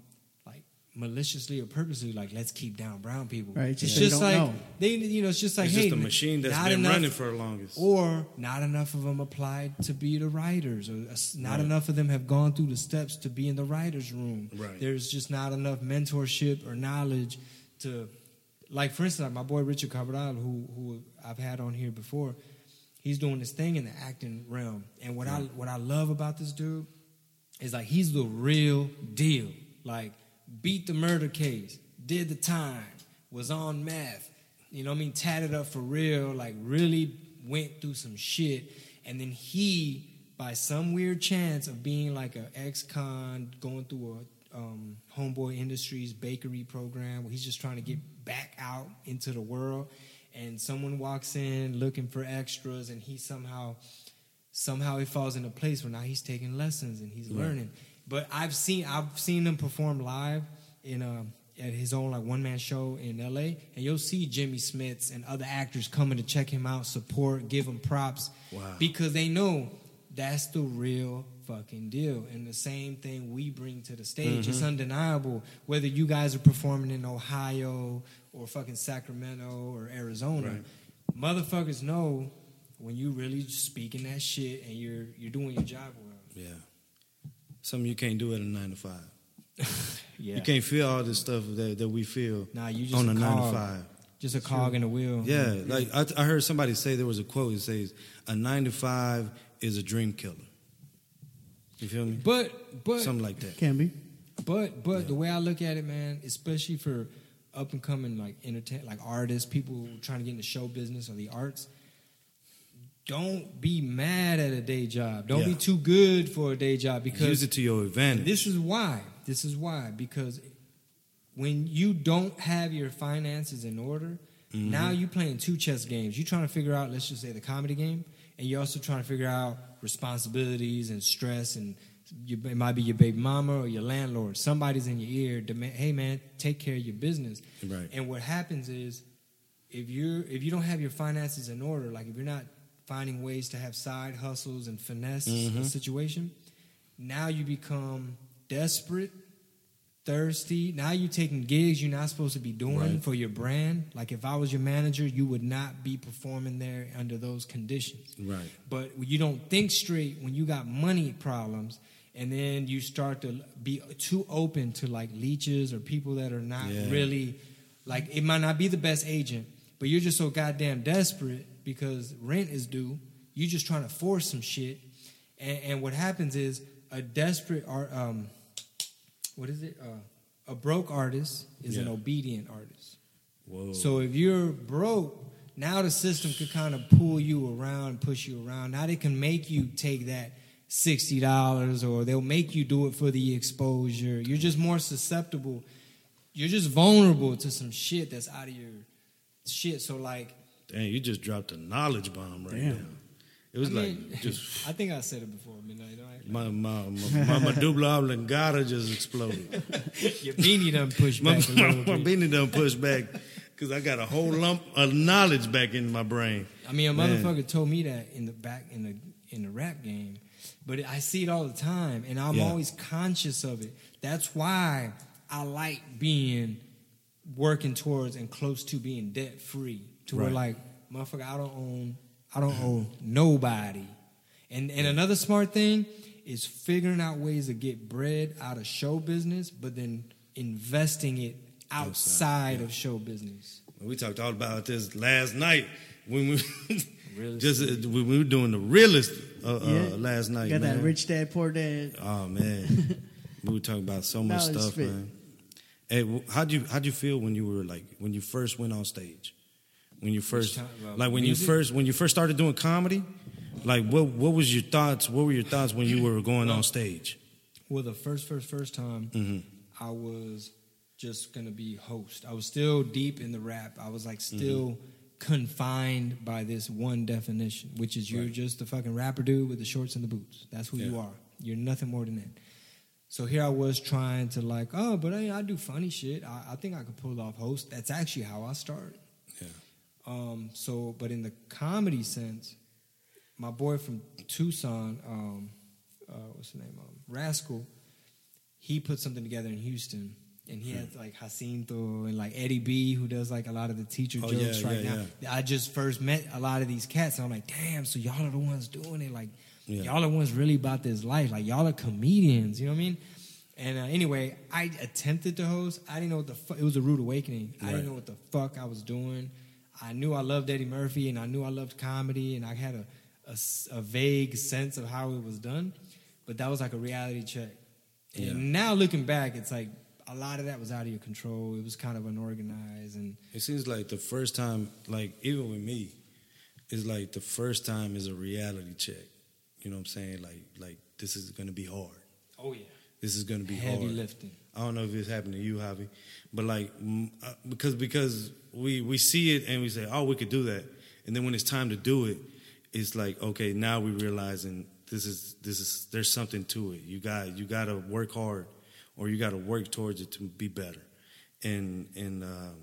maliciously or purposely. Like let's keep down brown people. Right, It's just just, they like know. they, you know, it's just like it's hey, just a machine that's not been enough- running for the longest. or not enough of them applied to be the writers, or uh, not Right. enough of them have gone through the steps to be in the writers' room. Right. There's just not enough mentorship or knowledge to, like for instance, like my boy Richard Cabral, who who I've had on here before. He's doing this thing in the acting realm, and what I what I love about this dude is like he's the real deal. Like beat the murder case, did the time, was on meth. You know what I mean? Tatted up for real. Like really went through some shit, and then he, by some weird chance of being like an ex-con, going through a um, Homeboy Industries bakery program where he's just trying to get back out into the world, and someone walks in looking for extras, and he somehow somehow it falls into place where now he's taking lessons and he's learning. But I've seen I've seen him perform live in a at his own like one man show in L.A. and you'll see Jimmy Smits and other actors coming to check him out, support, give him props, Wow. because they know that's the real fucking deal. And the same thing we bring to the stage, it's mm-hmm. undeniable. Whether you guys are performing in Ohio or fucking Sacramento or Arizona, Right. motherfuckers know when you really speaking that shit and you're you're doing your job well. yeah, something you can't do at a nine to five. Yeah. You can't feel all this stuff that, that we feel Nah, you just on a a nine to five. Just a cog in the wheel. Yeah, like I, I heard somebody say there was a quote. It says, "A nine to five is a dream killer." You feel me? But but Something like that. Can be. But but the way I look at it, man, especially for up and coming like entertain like artists, people trying to get into show business or the arts, don't be mad at a day job. Don't be too good for a day job because Use it to your advantage. this is why. This is why because when you don't have your finances in order, Mm-hmm. now you're playing two chess games. You're trying to figure out, let's just say, the comedy game, and you're also trying to figure out responsibilities and stress, and you, it might be your baby mama or your landlord. Somebody's in your ear, demand, hey man, take care of your business. Right. And what happens is, if you're if you don't have your finances in order, like if you're not finding ways to have side hustles and finesse Mm-hmm. a situation, now you become desperate, thirsty. Now you're taking gigs you're not supposed to be doing Right. for your brand. Like if I was your manager, you would not be performing there under those conditions. Right. But you don't think straight when you got money problems, and then you start to be too open to like leeches or people that are not Yeah. really like it might not be the best agent, but you're just so goddamn desperate because rent is due. You're just trying to force some shit, and, and what happens is a desperate art. Um, what is it? Uh, a broke artist is an obedient artist. Whoa. So if you're broke, now the system could kind of pull you around, push you around. Now they can make you take that sixty dollars, or they'll make you do it for the exposure. You're just more susceptible. You're just vulnerable to some shit that's out of your shit. So like, Damn, you just dropped a knowledge bomb right Damn. now. It was I mean, like just I think I said it before, midnight. Right? my my my, my medulla oblongata just exploded. Your beanie done pushed my back a my, little bit. beanie done pushed back because I got a whole lump of knowledge back in my brain. I mean, a Man. motherfucker told me that in the back in the in the rap game, but I see it all the time, and I'm Yeah. always conscious of it. That's why I like being working towards and close to being debt free, to where like motherfucker, I don't own, I don't owe nobody. And and another smart thing is figuring out ways to get bread out of show business, but then investing it outside of show business. We talked all about this last night when we just uh, when we were doing the realest uh, Yeah. uh, last night. Got man. that rich dad, poor dad. Oh man, we were talking about so much Knowledge stuff, spit. man. Hey, how do you how'd you feel when you were like when you first went on stage? When you first time, uh, like when music? you first when you first started doing comedy? Like what what was your thoughts? What were your thoughts when you were going on stage? Well, the first, first, first time, Mhm. I was just gonna be host. I was still deep in the rap. I was like still confined by this one definition, which is you're Right. just the fucking rapper dude with the shorts and the boots. That's who you are. You're nothing more than that. So here I was trying to like, oh, but I, I do funny shit. I, I think I could pull off host. That's actually how I started. Yeah. Um, so, but in the comedy sense, my boy from Tucson, um, uh, what's the name? Um, Rascal, he put something together in Houston, and he had like Jacinto and like Eddie B, who does like a lot of the teacher Oh, jokes yeah, right yeah, now. I just first met a lot of these cats, and I'm like, damn, so y'all are the ones doing it. Like, Yeah. y'all are the ones really about this life. Like, y'all are comedians. You know what I mean? And uh, anyway, I attempted to host. I didn't know what the fuck. It was a rude awakening. I didn't know what the fuck I was doing. I knew I loved Eddie Murphy, and I knew I loved comedy, and I had a a vague sense of how it was done. But that was like a reality check. And Yeah. now looking back, it's like a lot of that was out of your control. It was kind of unorganized, and It seems like the first time, like even with me, it's like the first time is a reality check. You know what I'm saying? Like, like this is going to be hard. oh yeah, This is going to be heavy hard. lifting. I don't know if it's happened to you, Javi, but like uh, because because we we see it and we say, oh, we could do that, and then when it's time to do it, it's like okay, now we're realizing this is this is there's something to it. You got you got to work hard, or you got to work towards it to be better, and and um,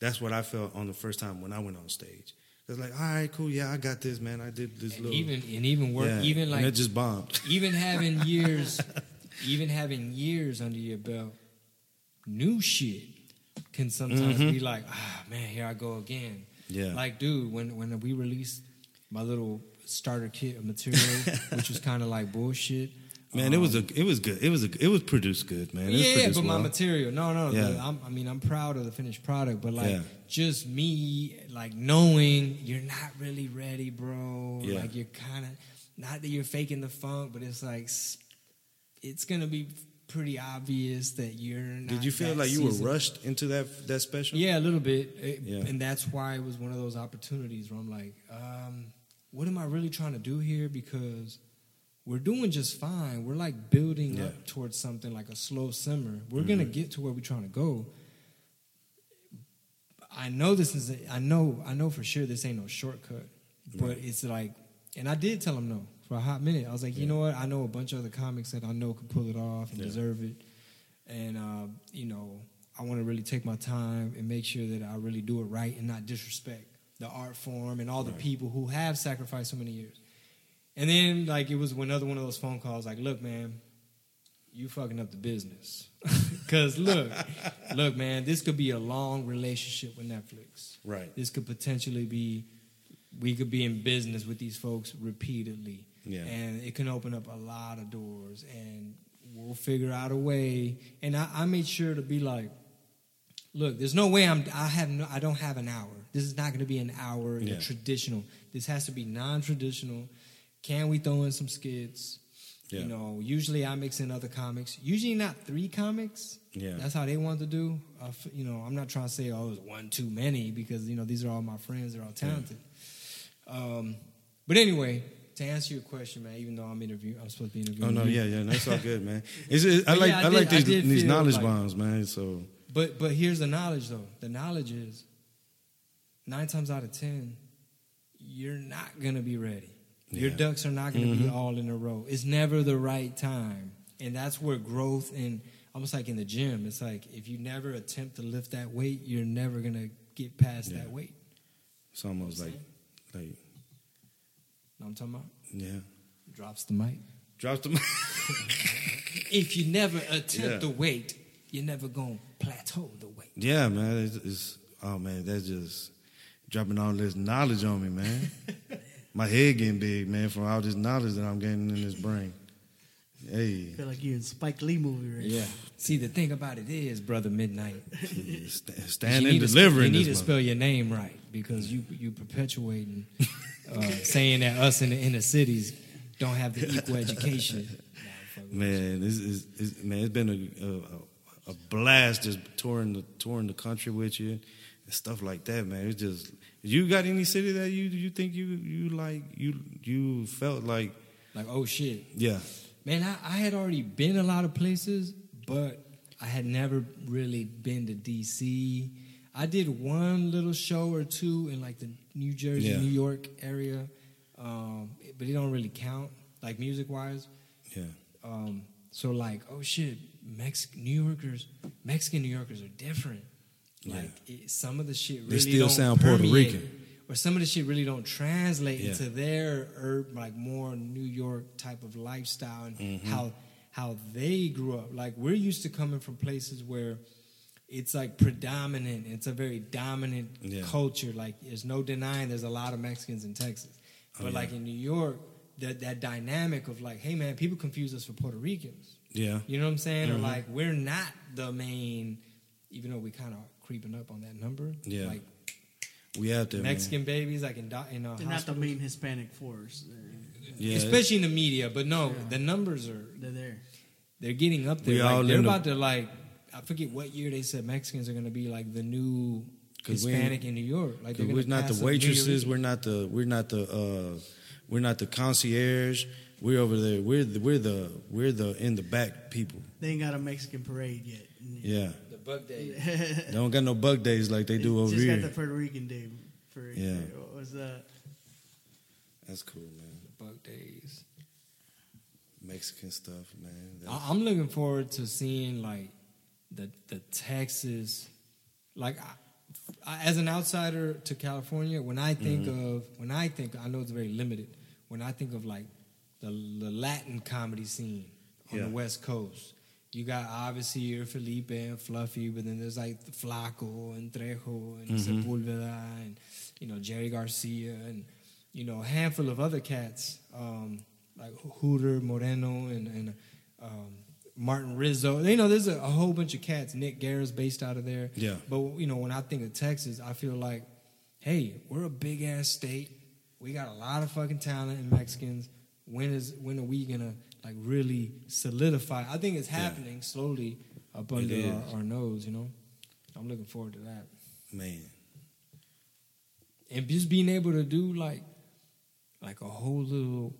that's what I felt on the first time when I went on stage. It's like, all right, cool, yeah, I got this, man. I did this And little, even and even work, yeah, even and like it just bombed. even having years, even having years under your belt, new shit can sometimes Mhm. be like, ah, man, here I go again. Yeah. Like, dude, when when we released my little starter kit of material, which was kind of like bullshit. Man, it was um, a, it was good. It was a, it was produced good, man. It was yeah, but my material, no, no. Yeah. the- I'm, I mean, I'm proud of the finished product, but like, Yeah. just me, like knowing you're not really ready, bro. Yeah. Like you're kind of not that you're faking the funk, but it's like it's gonna be pretty obvious that you're. not Did you feel like you were rushed into that that special? Yeah, a little bit, It- Yeah. and that's why it was one of those opportunities where I'm like, um, what am I really trying to do here? Because we're doing just fine. We're like building Yeah. up towards something like a slow simmer. We're gonna get to where we're trying to go. I know this is. A, I know. I know for sure this ain't no shortcut. But Right. it's like, and I did tell him no for a hot minute. I was like, you Yeah. know what? I know a bunch of other comics that I know could pull it off and Yeah. deserve it. And uh, you know, I want to really take my time and make sure that I really do it right and not disrespect the art form and all the Right. people who have sacrificed so many years. And then like it was another one of those phone calls like, look, man, you fucking up the business. Cause look, look, man, this could be a long relationship with Netflix. Right. This could potentially be we could be in business with these folks repeatedly. Yeah. And it can open up a lot of doors and we'll figure out a way. And I, I made sure to be like, look, there's no way I'm I have no I don't have an hour. This is not gonna be an hour Yeah. traditional. This has to be non traditional. Can we throw in some skits? Yeah. You know, usually I mix in other comics. Usually not three comics. Yeah. That's how they want to do. Uh, you know, I'm not trying to say, oh, it was one too many because, you know, these are all my friends. They're all talented. Um, but anyway, to answer your question, man, even though I'm interviewing, I'm supposed to be interviewing. Oh no, you. yeah, yeah, that's all good, man. It's, it, I like yeah, I I, did- like these these knowledge like- bombs, man. So But but here's the knowledge though. The knowledge is nine times out of ten, you're not gonna be ready. Your ducks are not gonna be Mhm. all in a row. It's never the right time, and that's where growth and almost like in the gym. It's like if you never attempt to lift that weight, you're never gonna get past Yeah. that weight. it's almost like like Know what I'm talking about? yeah, Drops the mic. drops the. Mic. if you never attempt Yeah. the weight, you're never gonna plateau the weight. yeah, man. It's, it's oh man, that's just dropping all this knowledge on me, man. My head getting big, man, from all this knowledge that I'm getting in this brain. Hey, I feel like you're in Spike Lee movie right Yeah. See, the thing about it is, brother Midnight. st- stand you and need to deliver You in need to spell your name right because you you perpetuating uh, saying that us in the inner cities don't have the equal education. Nah, fuck with you. Man, this is it's, man. It's been a, a a blast just touring the touring the country with you and stuff like that, man. It's just you got any city that you you think you you like you you felt like Like, oh shit, yeah man! I, I had already been a lot of places, but I had never really been to DC. I did one little show or two in like the New Jersey, Yeah. New York area, um, but it don't really count, like music wise. yeah Um, so like, oh shit, Mex New Yorkers, Mexican New Yorkers are different. Yeah. Like it, some of the shit really They still sound Puerto Rican. Or some of the shit really don't translate Yeah. into their urban, like more New York type of lifestyle and Mm-hmm. how how they grew up. Like we're used to coming from places where it's like predominant. It's a very dominant Yeah. culture. Like there's no denying there's a lot of Mexicans in Texas, Oh, but yeah. like in New York, that that dynamic of like, hey man, people confuse us for Puerto Ricans. Yeah. You know what I'm saying? Mhm. Or like we're not the main, even though we kind of creeping up on that number. Yeah. Like We out there, man. Mexican babies, like in do- in uh, They're not the hospitals. main Hispanic force. They're, Yeah, especially in the media. But no, the numbers are they're there. they're getting up there. Like, they're in the- about to like I forget what year they said Mexicans are going to be like the new 'Cause we Hispanic in New York. Like they're Cause gonna we're not the waitresses. We're not the. We're not the. Uh, we're not the concierge. We're over there. We're the. We're the. We're the in the back people. They ain't got a Mexican parade yet. Yeah. The bug days. They don't got no bug days like they do over Just here. got the Puerto Rican day parade. Yeah. What was that? That's cool, man. The bug days. Mexican stuff, man. That's- I- I'm looking forward to seeing like the the Texas, like I, I, as an outsider to California. When I think Mm-hmm. of when I think I know it's very limited. When I think of like the, the Latin comedy scene on Yeah. the West Coast, you got obviously your Felipe and Fluffy, but then there's like Flaco and Trejo and Mhm. Sepulveda and you know Jerry Garcia and you know a handful of other cats um, like Hooter Moreno and, and um, Martin Rizzo. You know, there's a, a whole bunch of cats. Nick Guerra's based out of there. Yeah. But you know, when I think of Texas, I feel like, hey, we're a big ass state. We got a lot of fucking talent and Mexicans. When is when are we gonna like really solidify? I think it's happening slowly up under our, our nose. You know, I'm looking forward to that. man. and just being able to do like like a whole little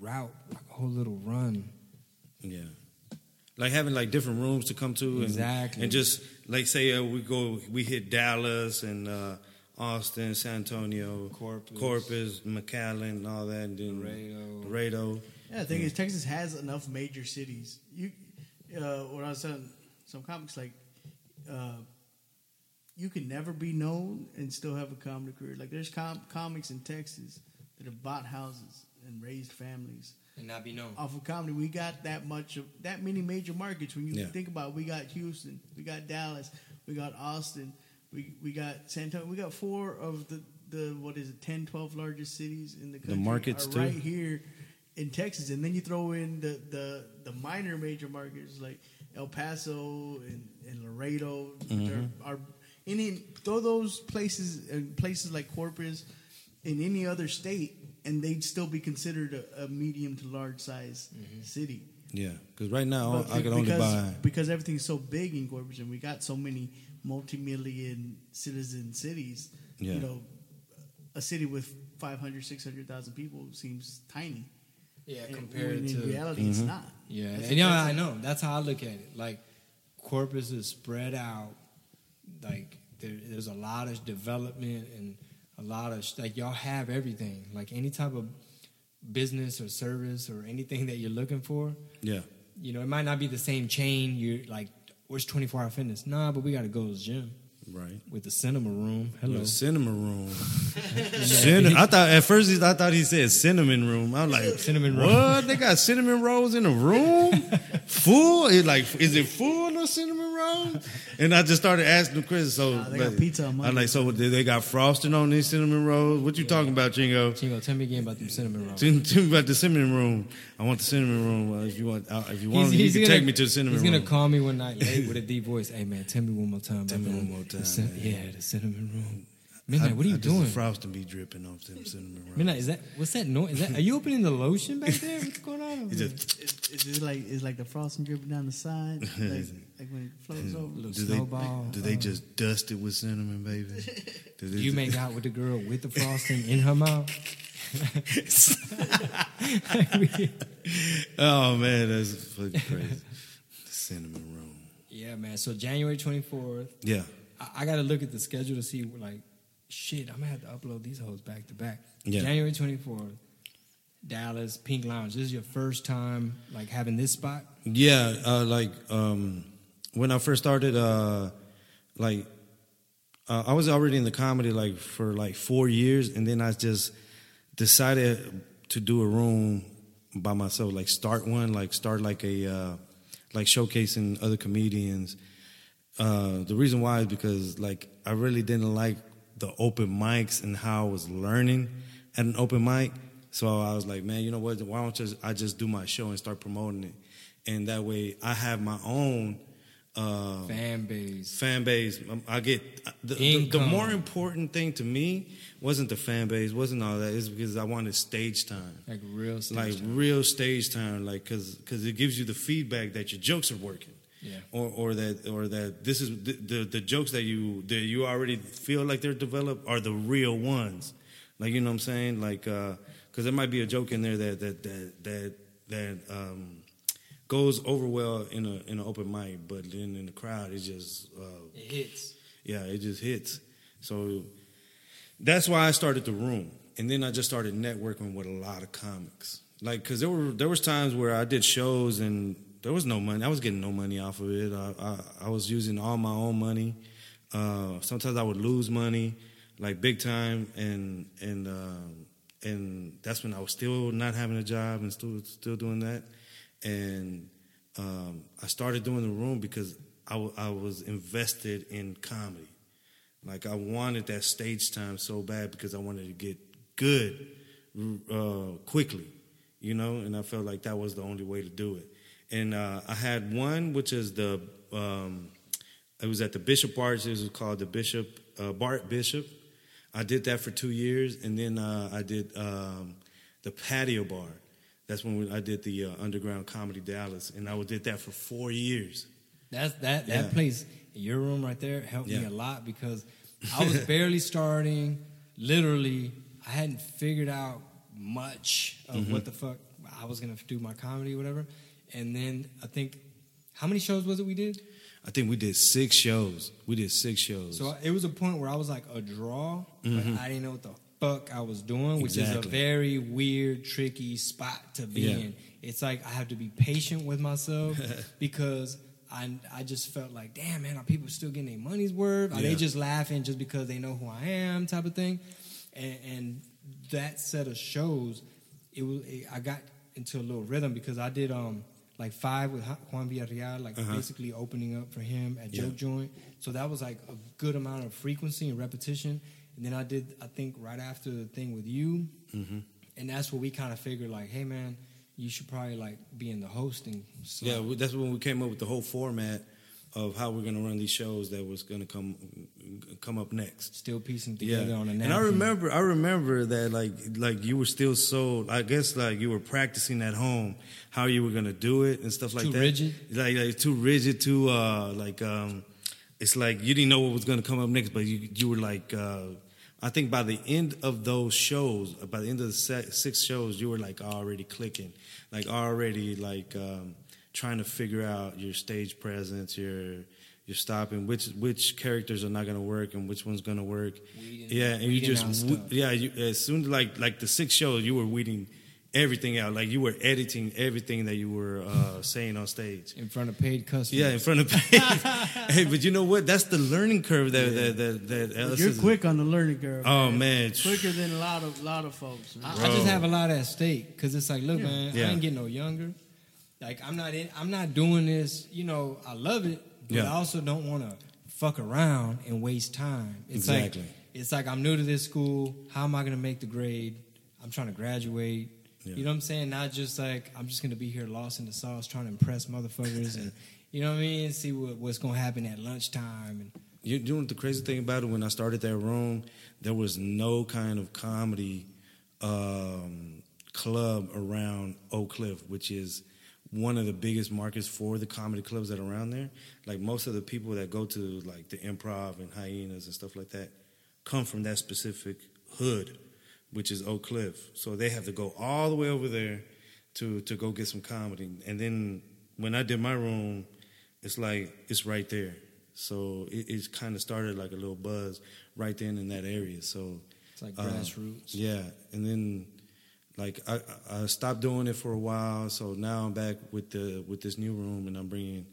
route, like a whole little run. Yeah. Like having like different rooms to come to, and, Exactly. and just like say uh, we go, we hit Dallas and uh, Austin, San Antonio, Corpus. Corpus, McAllen, and all that, and then Laredo. Laredo. Yeah, the thing is, Texas has enough major cities. You, uh, when I was telling some comics, like, uh, you can never be known and still have a comedy career. Like, there's com- comics in Texas that have bought houses and raised families and not be known. off of comedy. We got that much of that many major markets. When you Yeah. think about, it, we got Houston, we got Dallas, we got Austin, we we got San Antonio. We got four of the the what is it, 10, 12 largest cities in the country. markets, are too? right here in Texas, and then you throw in the the the minor major markets like El Paso and, and Laredo, mm-hmm. which are, are any throw those places and places like Corpus in any other state, and they'd still be considered a, a medium to large size mm-hmm. city. Yeah, because right now But I could only buy. because everything's so big in Corpus, and we got so many multi-million citizen cities. Yeah. You know, a city with 500, 600,000 people seems tiny. Yeah, And compared when to in reality, it's Mm-hmm. not. yeah, That's- and yeah, that's- I know that's how I look at it. Like Corpus is spread out. Like there, there's a lot of development and a lot of like y'all have everything. Like any type of business or service or anything that you're looking for. Yeah, You know, it might not be the same chain. You're like, where's 24 Hour Fitness? Nah, but we got to go to the gym right. with the cinema room. Hello. The cinema room. Cin- I thought at first he- I thought he said cinnamon room. I'm like Cinnamon room. What? They got cinnamon rolls in a room? full? It like is it full of cinnamon rolls? And I just started asking Chris. So Nah, they got pizza on I'm like, so they got frosting on these cinnamon rolls? What you talking about, Chingo? Chingo, tell me again about the cinnamon rolls. Tell tell me about the cinnamon room. I want the cinnamon room. Uh, if you want, uh, if you want, you can gonna, take me to the cinnamon room. He's room. gonna call me one night late with a deep voice. Hey man, tell me one more time. Tell me one more the cin- yeah, the cinnamon roll. Midnight, what are you I just- doing? Frosting be dripping off them cinnamon rolls. Midnight, is that what's that noise? Is that are you opening the lotion back there? What's going on? Over He just- It's, it's just like it's like the frosting dripping down the side, like, like when it flows over. Little do they, snowball. do they uh, just dust it with cinnamon, baby? Do they- you make out with the girl with the frosting in her mouth? oh man, that's fucking crazy. the cinnamon room. yeah, man. So January twenty fourth. Yeah, I, I got to look at the schedule to see like shit. I'm gonna have to upload these hoes back to back. Yeah. January 24th, Dallas Pink Lounge. This is your first time like having this spot. Yeah, uh, like um, when I first started, uh, like uh, I was already in the comedy like for like four years, and then I just decided to do a room by myself, like start one, like start like a uh, like showcasing other comedians. Uh, the reason why is because like I really didn't like the open mics and how I was learning at an open mic. So I was like, man, you know what? Why don't just, I just do my show and start promoting it, and that way I have my own uh, Fan base. fan base. Um, I get the, the, the more important thing to me wasn't the fan base, wasn't all that. It's because I wanted stage time, Like real stage like time. real stage time, like because because it gives you the feedback that your jokes are working. Yeah. Or, or that, or that this is the, the the jokes that you that you already feel like they're developed are the real ones, like you know what I'm saying, like because there might be a joke in there that that that that that um, goes over well in a in an open mic, but then in the crowd it just uh, It hits. yeah, it just hits. So that's why I started the room, and then I just started networking with a lot of comics. Like, cause there were there was times where I did shows and there was no money. I was getting no money off of it. I I, I was using all my own money. Uh, sometimes I would lose money, like big time, and and um, and that's when I was still not having a job and still still doing that. And um, I started doing the room because I, w- I was invested in comedy. Like I wanted that stage time so bad because I wanted to get good uh, quickly, you know, and I felt like that was the only way to do it. And uh, I had one, which is the, um, it was at the Bishop Arts. It was called the Bishop uh, Bart Bishop. I did that for two years, and then uh, I did um, the Patio Bar. That's when we, I did the uh, Underground Comedy Dallas, and I did that for four years. That's that that Yeah. place, your room right there, helped me a lot because I was barely starting. Literally, I hadn't figured out much of Mm-hmm. what the fuck I was gonna do my comedy, or whatever. And then I think, how many shows was it we did? I think we did six shows. We did six shows. So it was a point where I was like a draw, but I didn't know what the fuck I was doing, which is a Mm-hmm. Very weird, tricky spot to be Yeah. in. It's like I have to be patient with myself because I I just felt like, damn man, are people still getting their money's worth? Are they just laughing just because they know who I am, type of thing? And, and that set of shows, it was it, I got into a little rhythm because I did um like five with Juan Villarreal, like Uh-huh. basically opening up for him at Yeah. Joke Joint. So that was like a good amount of frequency and repetition. And then I did, I think, right after the thing with you, Mm-hmm. and that's where we kind of figured, like, hey man, you should probably like be in the hosting. slot. Yeah, that's when we came up with the whole format of how we're going to run these shows that was going to come come up next. still piecing Yeah, together on a napkin. and I remember, I remember that like like you were still so, I guess like you were practicing at home how you were going to do it and stuff like Too that. Too rigid? like, like too rigid, too uh like um, it's like you didn't know what was going to come up next, but you you were like. uh I think by the end of those shows, by the end of the six shows, you were like already clicking, like already like um, trying to figure out your stage presence, your your stopping, which which characters are not going to work and which one's going to work. Weeding- yeah, and you just we- yeah, you, as soon as like like the six shows, you were weeding everything out, like you were editing everything that you were uh, saying on stage. in front of paid customers. Yeah, in front of paid. hey, but you know what? That's the learning curve that that that, that Ellis You're is- quick on the learning curve. Oh man. man, quicker than a lot of lot of folks. I, I just have a lot at stake because it's like, look, Yeah. man, Yeah. I ain't getting no younger. Like I'm not in. I'm not doing this. You know, I love it, but Yeah. I also don't want to fuck around and waste time. It's Exactly. like it's like I'm new to this school. How am I going to make the grade? I'm trying to graduate. Yeah. You know what I'm saying? Not just like I'm just going to be here lost in the sauce, trying to impress motherfuckers, and you know what I mean. See what, what's going to happen at lunchtime, and You, you know what the crazy thing about it? When I started that room, there was no kind of comedy um, club around Oak Cliff, which is one of the biggest markets for the comedy clubs that are around there. Like most of the people that go to like the improv and hyenas and stuff like that come from that specific hood, which is Oak Cliff. So they have to go all the way over there to to go get some comedy. And then when I did my room, it's like it's right there. So it, it's kind of started like a little buzz right then in that area. So it's like grassroots. Um, yeah, and then like I, I stopped doing it for a while, so now I'm back with the with this new room, and I'm bringing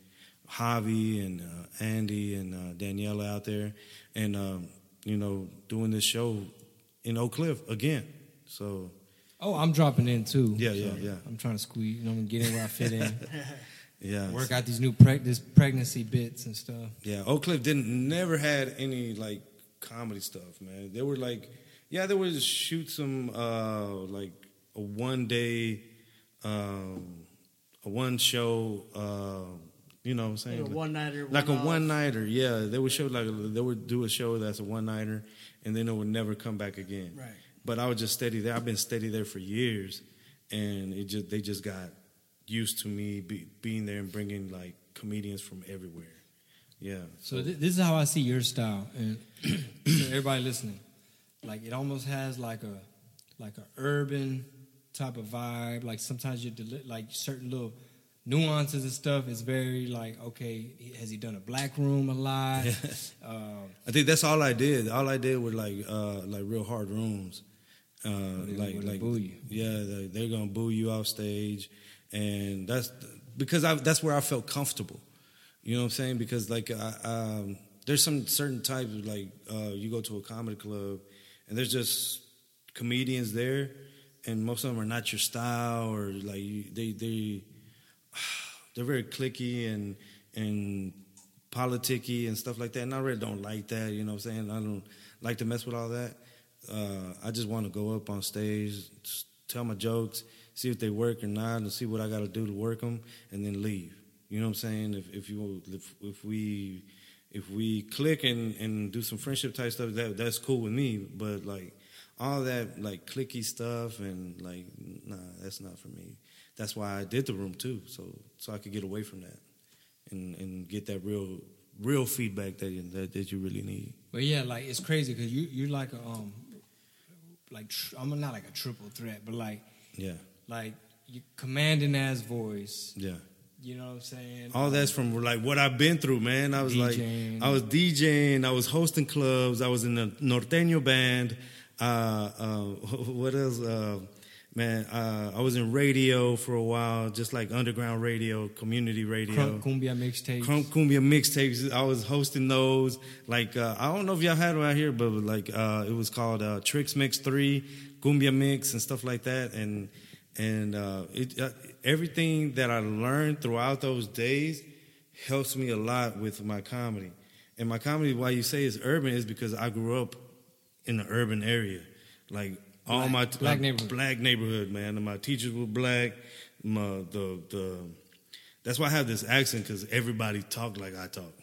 Javi and uh, Andy and uh, Daniela out there, and um, you know doing this show in Oak Cliff again. So Oh, I'm dropping in too. Yeah, yeah, yeah. I'm trying to squeeze. You know, I'm get in where I fit in. yeah, Work out these new preg- this pregnancy bits and stuff. Yeah, Oak Cliff didn't never had any like comedy stuff, man. They were like, yeah, they would shoot some uh like a one day, um, a one show, uh, you know what I'm saying? Like a one-nighter, like a one-off. one nighter. Yeah, they would show like they would do a show that's a one nighter, and then it would never come back again. Right. But I was just steady there. I've been steady there for years, and it just they just got used to me be, being there and bringing like comedians from everywhere. Yeah. So th- this is how I see your style, and everybody listening, like it almost has like a like a urban type of vibe. Like sometimes you deli- like certain little nuances and stuff. It's very like okay, has he done a black room a lot? um, I think that's all I did. All I did was like uh, like real hard rooms. Uh, like like boo you. yeah, they, they're gonna boo you off stage, and that's because I, that's where I felt comfortable. You know what I'm saying? Because like I, um, there's some certain types of like uh, you go to a comedy club, and there's just comedians there, and most of them are not your style or like they they they're very clicky and and politicky and stuff like that. And I really don't like that. You know what I'm saying? I don't like to mess with all that. Uh, I just want to go up on stage, tell my jokes, see if they work or not, and see what I got to do to work them, and then leave. You know what I'm saying? If if you if, if we if we click and, and do some friendship type stuff, that that's cool with me. But like all that like clicky stuff and like nah, that's not for me. That's why I did the room too, so so I could get away from that and and get that real real feedback that you, that, that you really need. but yeah, like it's crazy because you you're like a um like tr- I'm not like a triple threat, but like Yeah, like you commanding as voice. yeah. You know what I'm saying? All that's from like what I've been through, man. I was DJing. like, I was DJing, I was hosting clubs, I was in a norteño band. Uh, uh, what else? Uh, man, uh, I was in radio for a while, just like underground radio, community radio. Crunk cumbia mixtapes. Crunk Cumbia mixtapes. I was hosting those. Like uh, I don't know if y'all had them out here, but like uh, it was called uh, Tricks Mix Three, Cumbia Mix, and stuff like that. And and uh, it, uh, everything that I learned throughout those days helps me a lot with my comedy. And my comedy, why you say it's urban, is because I grew up in the urban area, like all Black- my black neighborhood. black neighborhood, man. And my teachers were black. My the the that's why I have this accent because everybody talked like I talk,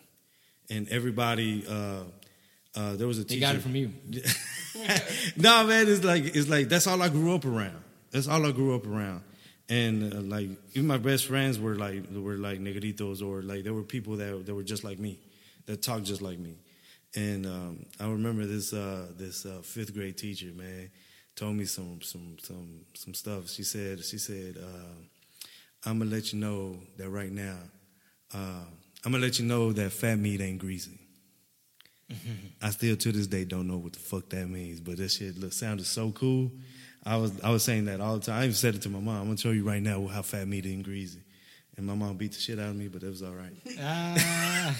and everybody. Uh, uh, there was a They got it from you. no, man, it's like it's like that's all I grew up around. That's all I grew up around, and uh, like even my best friends were like were like negritos or like there were people that that were just like me, that talked just like me, and um, I remember this uh, this uh, fifth grade teacher man told me some some some some stuff. She said she said uh, I'm gonna let you know that right now. Uh, I'm gonna let you know that fat meat ain't greasy. I still to this day don't know what the fuck that means, but that shit look, sounded so cool. I was I was saying that all the time. I even said it to my mom. I'm gonna tell you right now how fat meat ain't greasy. And my mom beat the shit out of me, but it was all right. ah,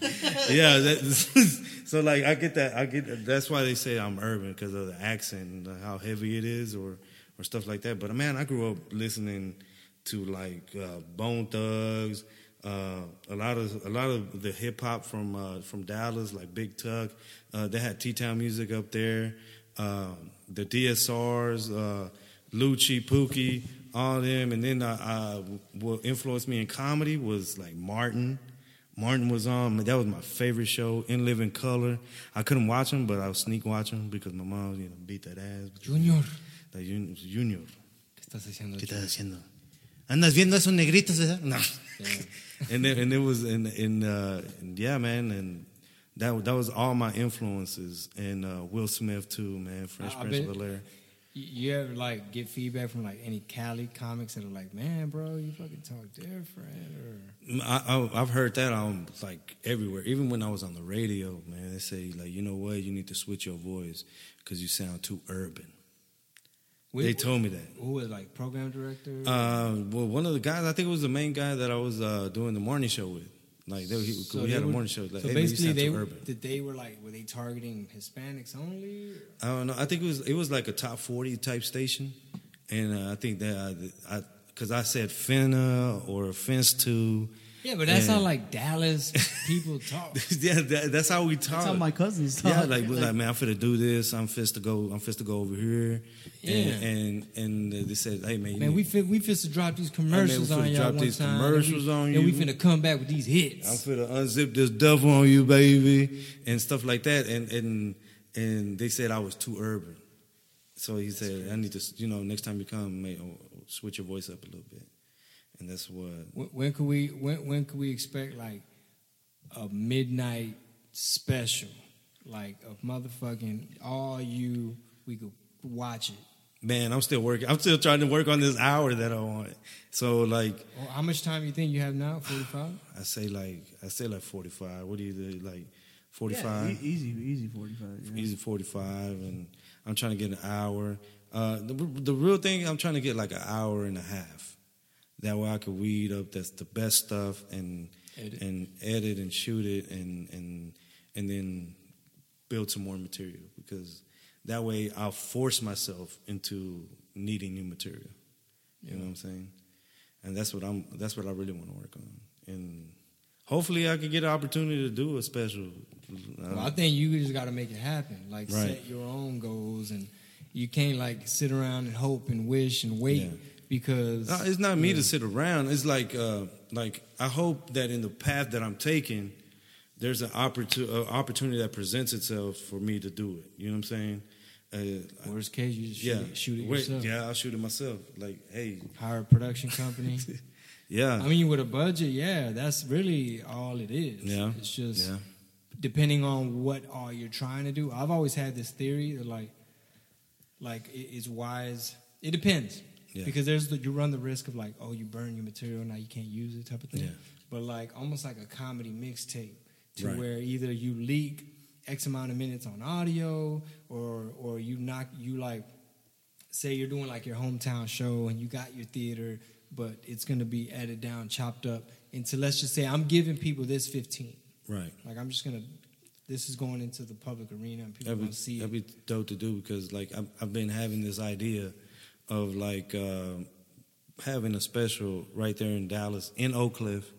yeah, that, so like I get that. I get that's why they say I'm urban because of the accent and how heavy it is, or or stuff like that. But man, I grew up listening to like uh, Bone Thugs, uh, a lot of a lot of the hip hop from uh, from Dallas, like Big Tuck. Uh, they had T Town music up there. Uh, the DSRs, uh, Lucci, Pookie, all them, and then uh, uh, what influenced me in comedy was like Martin. Martin was on. That was my favorite show. In Living Color. I couldn't watch him, but I was sneak watching him because my mom, you know, beat that ass. Junior. Like Jun- Junior. ¿Qué estás haciendo? ¿Qué estás haciendo? ¿Andas viendo esos negritos? eh? No. and then, and it was in in uh, and yeah, man, and that that was all my influences, and uh, Will Smith too, man, Fresh I Prince of Bel Air. You, you ever like get feedback from like any Cali comics that are like, man, bro, you fucking talk different, or I, I, I've heard that on like everywhere. Even when I was on the radio, man, they say like, you know what, you need to switch your voice because you sound too urban. We- they told me that. Who was like program director? Uh, well, one of the guys, I think it was the main guy that I was uh, doing the morning show with. Like they, he, So we they had a were- morning show. Like, so hey, basically, they urban. did they were like were they targeting Hispanics only? I don't know. I think it was it was like a top forty type station, and uh, I think that I, I because I said finna or fence to. Yeah, but that's Yeah. how like Dallas people talk. yeah, that, that's how we talk. That's how my cousins talk. Yeah, like, we're like man, I'm finna do this. I'm finna to go. I'm finna to go over here. Yeah. And and, and they said, hey man, Man, need- we fit, we fit to drop these commercials finna on y'all drop one these time. commercials and we, on And we you. finna come back with these hits. I'm finna unzip this duffel on you, baby, and stuff like that. And and and they said I was too urban. So he said, I need to, you know, next time you come, may, oh, switch your voice up a little bit. And that's what. when, when could we when when could we expect like a midnight special, like a motherfucking all you we could watch it. Man, I'm still working. I'm still trying to work on this hour that I want. So like, Well, how much time you think you have now? Forty five. I say like, I say like 45. What do you do? Like Yeah, 45? e- easy, easy, forty-five. Yeah. easy 45 and i'm trying to get an hour uh, the, the real thing i'm trying to get like an hour and a half that way i could weed up that's the best stuff and Edit. and edit and shoot it and and and then build some more material because that way i'll force myself into needing new material you know what i'm saying and that's what i'm that's what i really want to work on and hopefully i could get an opportunity to do a special uh, Well, I think you just got to make it happen. Like Right. set your own goals, and you can't like sit around and hope and wish and wait Yeah. Because No, it's not me to sit around. It's like uh, like I hope that in the path that I'm taking, there's an opportunity, opportunity that presents itself for me to do it. You know what I'm saying? Uh, worst case you just shoot, yeah, it, shoot it yourself. Yeah, I'll shoot it myself. Like, hey, Hire a production company. yeah, I mean, with a budget, yeah, that's really all it is. Yeah. it's just yeah, depending on what all you're trying to do. I've always had this theory that like, like it- it's wise. It depends Yeah. because there's the, you run the risk of like, oh, you burn your material now you can't use it type of thing. Yeah. But like almost like a comedy mixtape to Right. where either you leak X amount of minutes on audio or or you knock you like say you're doing like your hometown show and you got your theater, but it's gonna be edited down, chopped up into let's just say I'm giving people this 15. right. Like I'm just gonna, this is going into the public arena and people That'd be, see that'd it. be dope to do because like I've, I've been having this idea of like uh, having a special right there in Dallas in Oak Cliff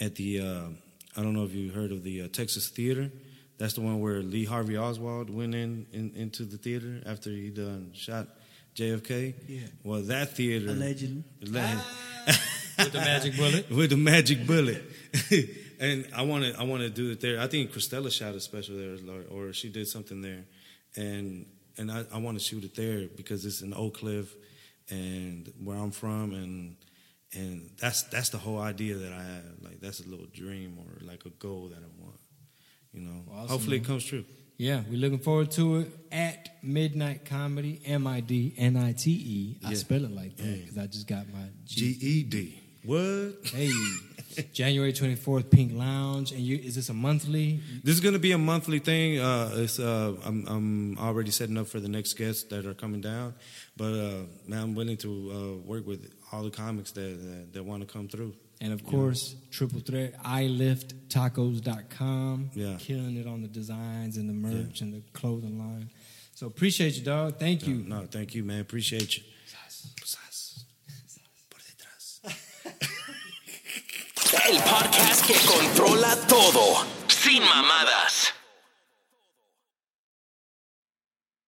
at the uh, I don't know if you heard of the uh, Texas Theater. That's the one where Lee Harvey Oswald went in, in into the theater after he done shot JFK. Yeah. Well, that theater Allegedly. Alleg- With the magic bullet. with the magic bullet. and I want to I want to do it there. I think Cristela shot a special there, or she did something there, and and I, I want to shoot it there because it's in Oak Cliff, and where I'm from, and and that's that's the whole idea that I have. Like that's a little dream or like a goal that I want. You know, Awesome, hopefully man. it comes true. Yeah, we're looking forward to it at Midnight Comedy, M I D N I T E. I Yeah. spell it like that Yeah. because I just got my G E D. What? Hey, January 24th, Pink Lounge. And you, is this a monthly? This is going to be a monthly thing. Uh, it's, uh, I'm, I'm already setting up for the next guests that are coming down. But uh, man, I'm willing to uh, work with all the comics that that, that want to come through. And of course, triple threat, iliveTacos.com. Yeah. Killing it on the designs and the merch and the clothing line. So appreciate you, dog. Thank you. No, thank you, man. Appreciate you. El podcast que controla todo. Sin mamadas.